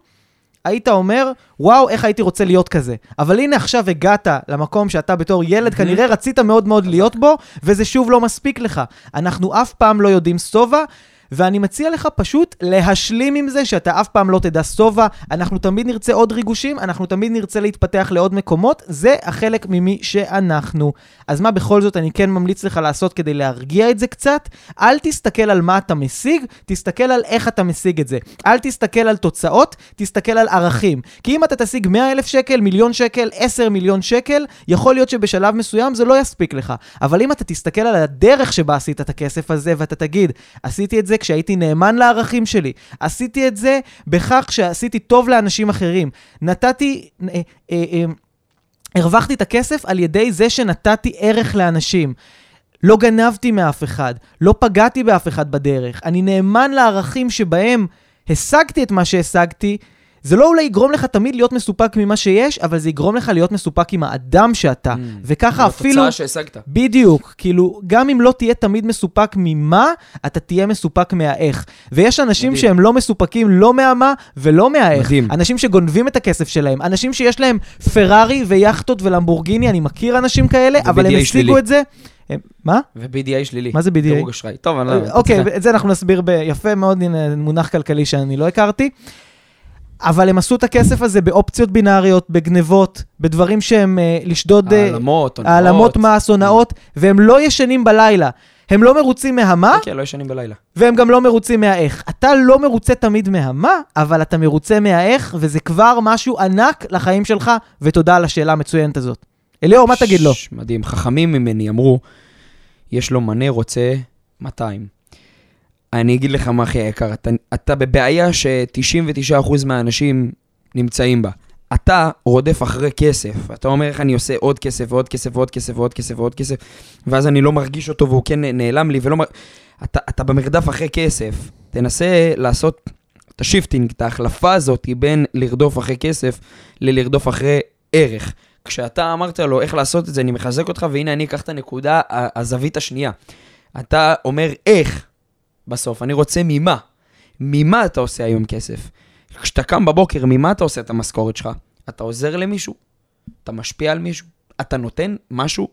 היית אומר, וואו, איך הייתי רוצה להיות כזה. אבל הנה עכשיו הגעת למקום שאתה בתור ילד כנראה רצית מאוד מאוד להיות בו, וזה שוב לא מספיק לך. אנחנו אף פעם לא יודעים שובע. ואני מציע לך פשוט להשלים עם זה שאתה אף פעם לא תדע שובע, אנחנו תמיד נרצה עוד ריגושים, אנחנו תמיד נרצה להתפתח לעוד מקומות, זה החלק ממי שאנחנו. אז מה בכל זאת אני כן ממליץ לך לעשות כדי להרגיע את זה קצת? אל תסתכל על מה אתה משיג, תסתכל על איך אתה משיג את זה. אל תסתכל על תוצאות, תסתכל על ערכים. כי אם אתה תשיג 100 אלף שקל, מיליון שקל, 10 מיליון שקל, יכול להיות שבשלב מסוים זה לא יספיק לך. אבל אם אתה תסתכל על הדרך שבה עשית את הכסף הזה, ואתה תגיד, עשיתי את זה כשהייתי נאמן לערכים שלי, עשיתי את זה בכך שעשיתי טוב לאנשים אחרים, נתתי... אה, אה, אה, הרווחתי את הכסף על ידי זה שנתתי ערך לאנשים. לא גנבתי מאף אחד, לא פגעתי באף אחד בדרך. אני נאמן לערכים שבהם השגתי את מה שהשגתי. זה לא אולי יגרום לך תמיד להיות מסופק ממה שיש, אבל זה יגרום לך להיות מסופק עם האדם שאתה. Mm. וככה אפילו... התוצאה שהשגת. בדיוק, כאילו, גם אם לא תהיה תמיד מסופק ממה, אתה תהיה מסופק מהאיך. ויש אנשים מדהים. שהם לא מסופקים לא מהמה ולא מהאיך. מדהים. אנשים שגונבים את הכסף שלהם, אנשים שיש להם פרארי ויאכטות ולמבורגיני, אני מכיר אנשים כאלה, אבל הם השיגו. את זה. מה? ו-BDA שלילי. מה זה BDA? דירוג אשראי. טוב, אני לא. אוקיי, את זה אנחנו נסביר ב- יפה מאוד, הנה מונח כלכלי שאני לא הכרתי. אבל הם עשו את הכסף הזה באופציות בינאריות, בגנבות, בדברים שהם אה, לשדוד... אה, העלמות, הונאות. העלמות מס, הונאות, והם לא ישנים בלילה. הם לא מרוצים מהמה, כן, לא ישנים בלילה. והם גם לא מרוצים מהאיך. אתה לא מרוצה תמיד מהמה, אבל אתה מרוצה מהאיך, וזה כבר משהו ענק לחיים שלך, ותודה על השאלה המצוינת הזאת. אליאור, מה תגיד לו? מדהים. חכמים ממני אמרו, יש לו מנה רוצה 200. אני אגיד לך מה הכי יקר, אתה, אתה בבעיה ש-99% מהאנשים נמצאים בה. אתה רודף אחרי כסף, אתה אומר איך אני עושה עוד כסף ועוד כסף ועוד כסף ועוד כסף ועוד כסף, ואז אני לא מרגיש אותו והוא כן נעלם לי ולא מר... אתה, אתה במרדף אחרי כסף, תנסה לעשות את ה shifting, את ההחלפה הזאת בין לרדוף אחרי כסף ללרדוף אחרי ערך. כשאתה אמרת לו איך לעשות את זה, אני מחזק אותך, והנה אני אקח את הנקודה, הזווית השנייה. אתה אומר איך, בסוף, אני רוצה ממה. ממה אתה עושה היום כסף? כשאתה קם בבוקר, ממה אתה עושה את המשכורת שלך? אתה עוזר למישהו? אתה משפיע על מישהו? אתה נותן משהו?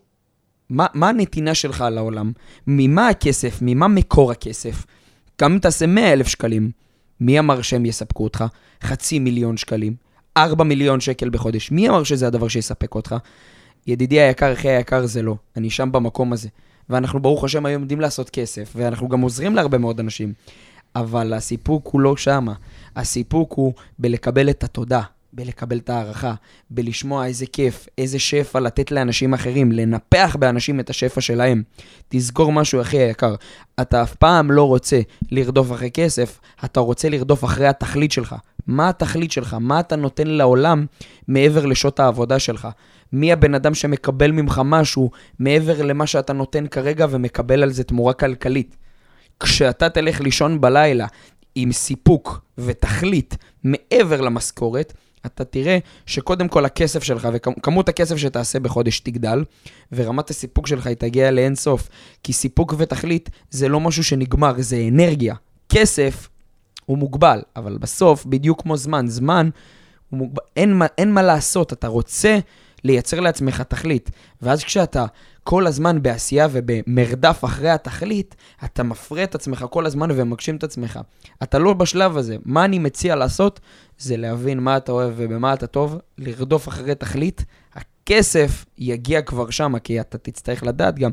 מה, מה הנתינה שלך לעולם? ממה הכסף? ממה מקור הכסף? גם אם תעשה 100 אלף שקלים, מי אמר שהם יספקו אותך? חצי מיליון שקלים, 4 מיליון שקל בחודש. מי אמר שזה הדבר שיספק אותך? ידידי היקר, אחי היקר, זה לא. אני שם במקום הזה. ואנחנו ברוך השם היום יודעים לעשות כסף, ואנחנו גם עוזרים להרבה מאוד אנשים. אבל הסיפוק הוא לא שמה. הסיפוק הוא בלקבל את התודה, בלקבל את ההערכה, בלשמוע איזה כיף, איזה שפע לתת לאנשים אחרים, לנפח באנשים את השפע שלהם. תזכור משהו, אחי היקר, אתה אף פעם לא רוצה לרדוף אחרי כסף, אתה רוצה לרדוף אחרי התכלית שלך. מה התכלית שלך? מה אתה נותן לעולם מעבר לשעות העבודה שלך? מי הבן אדם שמקבל ממך משהו מעבר למה שאתה נותן כרגע ומקבל על זה תמורה כלכלית? כשאתה תלך לישון בלילה עם סיפוק ותכלית מעבר למשכורת, אתה תראה שקודם כל הכסף שלך וכמות הכסף שתעשה בחודש תגדל, ורמת הסיפוק שלך היא תגיע לאין סוף. כי סיפוק ותכלית זה לא משהו שנגמר, זה אנרגיה. כסף הוא מוגבל, אבל בסוף, בדיוק כמו זמן, זמן מוגבל, אין, מה- אין מה לעשות, אתה רוצה לייצר לעצמך תכלית. ואז כשאתה כל הזמן בעשייה ובמרדף אחרי התכלית, אתה מפרה את עצמך כל הזמן ומגשים את עצמך. אתה לא בשלב הזה. מה אני מציע לעשות? זה להבין מה אתה אוהב ובמה אתה טוב, לרדוף אחרי תכלית. הכסף יגיע כבר שמה, כי אתה תצטרך לדעת גם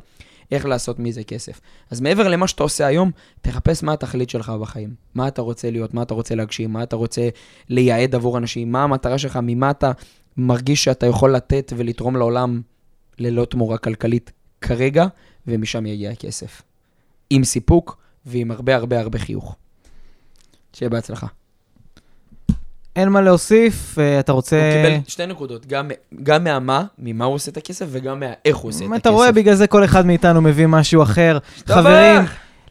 איך לעשות מזה כסף. אז מעבר למה שאתה עושה היום, תחפש מה התכלית שלך בחיים. מה אתה רוצה להיות, מה אתה רוצה להגשים, מה אתה רוצה לייעד עבור אנשים, מה המטרה שלך, ממה אתה מרגיש שאתה יכול לתת ולתרום לעולם ללא תמורה כלכלית כרגע, ומשם יגיע הכסף. עם סיפוק ועם הרבה הרבה הרבה חיוך. שיהיה בהצלחה. אין מה להוסיף, אה, אתה רוצה... הוא קיבל שתי נקודות, גם, גם מהמה, ממה הוא עושה את הכסף, וגם מהאיך הוא עושה את הכסף. אתה רואה, בגלל זה כל אחד מאיתנו מביא משהו אחר. חברים,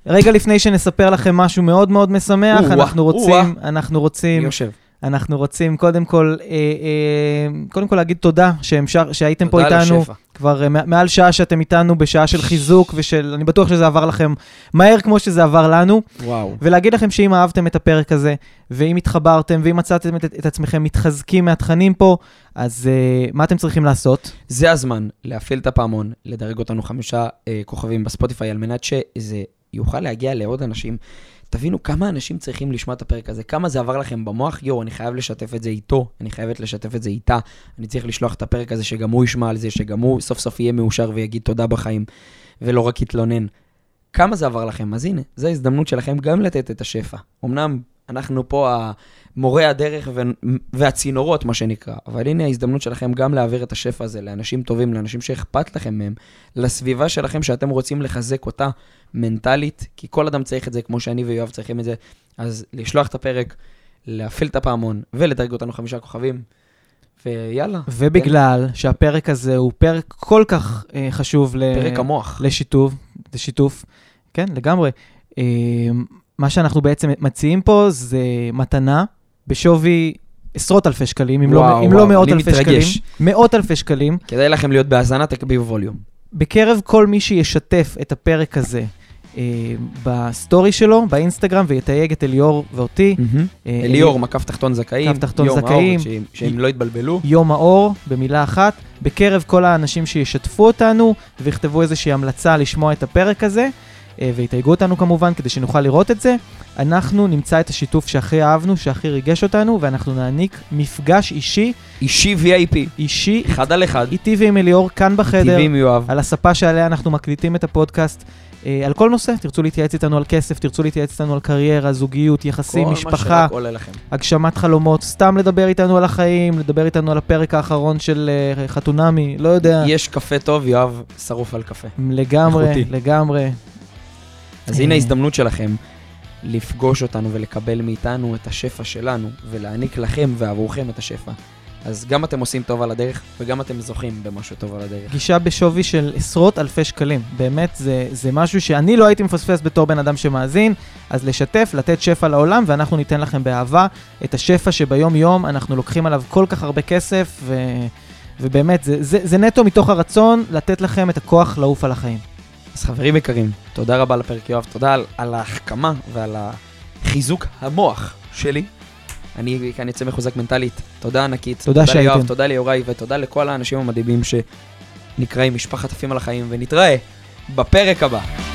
רגע לפני שנספר לכם משהו מאוד מאוד משמח, אנחנו. רוצים, אנחנו רוצים, יושב. אנחנו רוצים קודם כל, אה, אה, קודם כל להגיד תודה שהמשך, שהייתם פה תודה על איתנו. השפע. כבר אה, מע- מעל שעה שאתם איתנו בשעה של חיזוק ושל, אני בטוח שזה עבר לכם מהר כמו שזה עבר לנו. וואו. ולהגיד לכם שאם אהבתם את הפרק הזה, ואם התחברתם, ואם מצאתם את, את עצמכם מתחזקים מהתכנים פה, אז uh, מה אתם צריכים לעשות? זה הזמן להפעיל את הפעמון, לדרג אותנו חמישה אה, כוכבים בספוטיפיי, על מנת שזה יוכל להגיע לעוד אנשים. תבינו כמה אנשים צריכים לשמוע את הפרק הזה, כמה זה עבר לכם במוח, יואו, אני חייב לשתף את זה איתו, אני חייבת לשתף את זה איתה, אני צריך לשלוח את הפרק הזה, שגם הוא ישמע על זה, שגם הוא סוף סוף יהיה מאושר ויגיד תודה בחיים, ולא רק יתלונן. כמה זה עבר לכם? אז הנה, זו ההזדמנות שלכם גם לתת את השפע. אמנם אנחנו פה מורי הדרך והצינורות, מה שנקרא, אבל הנה ההזדמנות שלכם גם להעביר את השפע הזה לאנשים טובים, לאנשים שאכפת לכם מהם, לסביבה שלכם שאתם רוצים לחזק אותה מנטלית, כי כל אדם צריך את זה, כמו שאני ויואב צריכים את זה. אז לשלוח את הפרק, להפעיל את הפעמון ולדרג אותנו חמישה כוכבים, ויאללה. ובגלל שהפרק הזה הוא פרק כל כך uh, חשוב ל- פרק המוח. לשיתוף, זה שיתוף, כן, לגמרי. אה, מה שאנחנו בעצם מציעים פה זה מתנה בשווי עשרות אלפי שקלים, אם, וואו, לא, אם לא וואו, מאות אלפי מתרגש. שקלים. מאות אלפי שקלים. כדאי לכם להיות בהאזנה, תקביעו ווליום. בקרב כל מי שישתף את הפרק הזה אה, ב story שלו, באינסטגרם, ויתייג את אליאור ואותי. אה, אליאור, מקף תחתון זכאים. מקף תחתון יום זכאים. האור, שהם- לא יתבלבלו. יום האור, במילה אחת, בקרב כל האנשים שישתפו אותנו ויכתבו איזושהי המלצה לשמוע את הפרק הזה, אה, ויתייגו אותנו כמובן כדי שנוכל לראות את זה. אנחנו נמצא את השיתוף שהכי אהבנו, שהכי ריגש אותנו, ואנחנו נעניק מפגש אישי, אישי VIP, אישי, אחד על אחד. איתי ועם אליאור כאן בחדר, טבעי עם יואב. על הספה שעליה אנחנו מקליטים את הפודקאסט. אה, על כל נושא, תרצו להתייעץ איתנו על כסף, תרצו להתייעץ איתנו על קריירה, זוגיות, יחסים, כל מה משפחה, שרק עולה לכם. הגשמת חלומות, סתם לדבר איתנו על החיים, לדבר איתנו על הפרק האחרון של uh, חתונמי, לא יודע. יש קפה טוב, יואב שרוף על קפה. לגמרי, איכותי. לגמרי. אז אה. הנה ההזדמנות שלכם לפגוש אותנו ולקבל מאיתנו את השפע שלנו, ולהעניק לכם ועבורכם את השפע. אז גם אתם עושים טוב על הדרך, וגם אתם זוכים במשהו טוב על הדרך. גישה בשווי של עשרות אלפי שקלים. באמת, זה, זה משהו שאני לא הייתי מפספס בתור בן אדם שמאזין, אז לשתף, לתת שפע לעולם, ואנחנו ניתן לכם באהבה את השפע שביום-יום אנחנו לוקחים עליו כל כך הרבה כסף, ו, ובאמת, זה, זה, זה נטו מתוך הרצון לתת לכם את הכוח לעוף על החיים. אז חברים יקרים, תודה רבה על הפרק יואב, תודה על, על ההחכמה ועל החיזוק המוח שלי. אני כאן יוצא מחוזק מנטלית. תודה ענקית. תודה תודה ליואב, שהייתם. תודה ליוראי, ותודה לכל האנשים המדהימים שנקראים משפחת עפים על החיים, ונתראה בפרק הבא.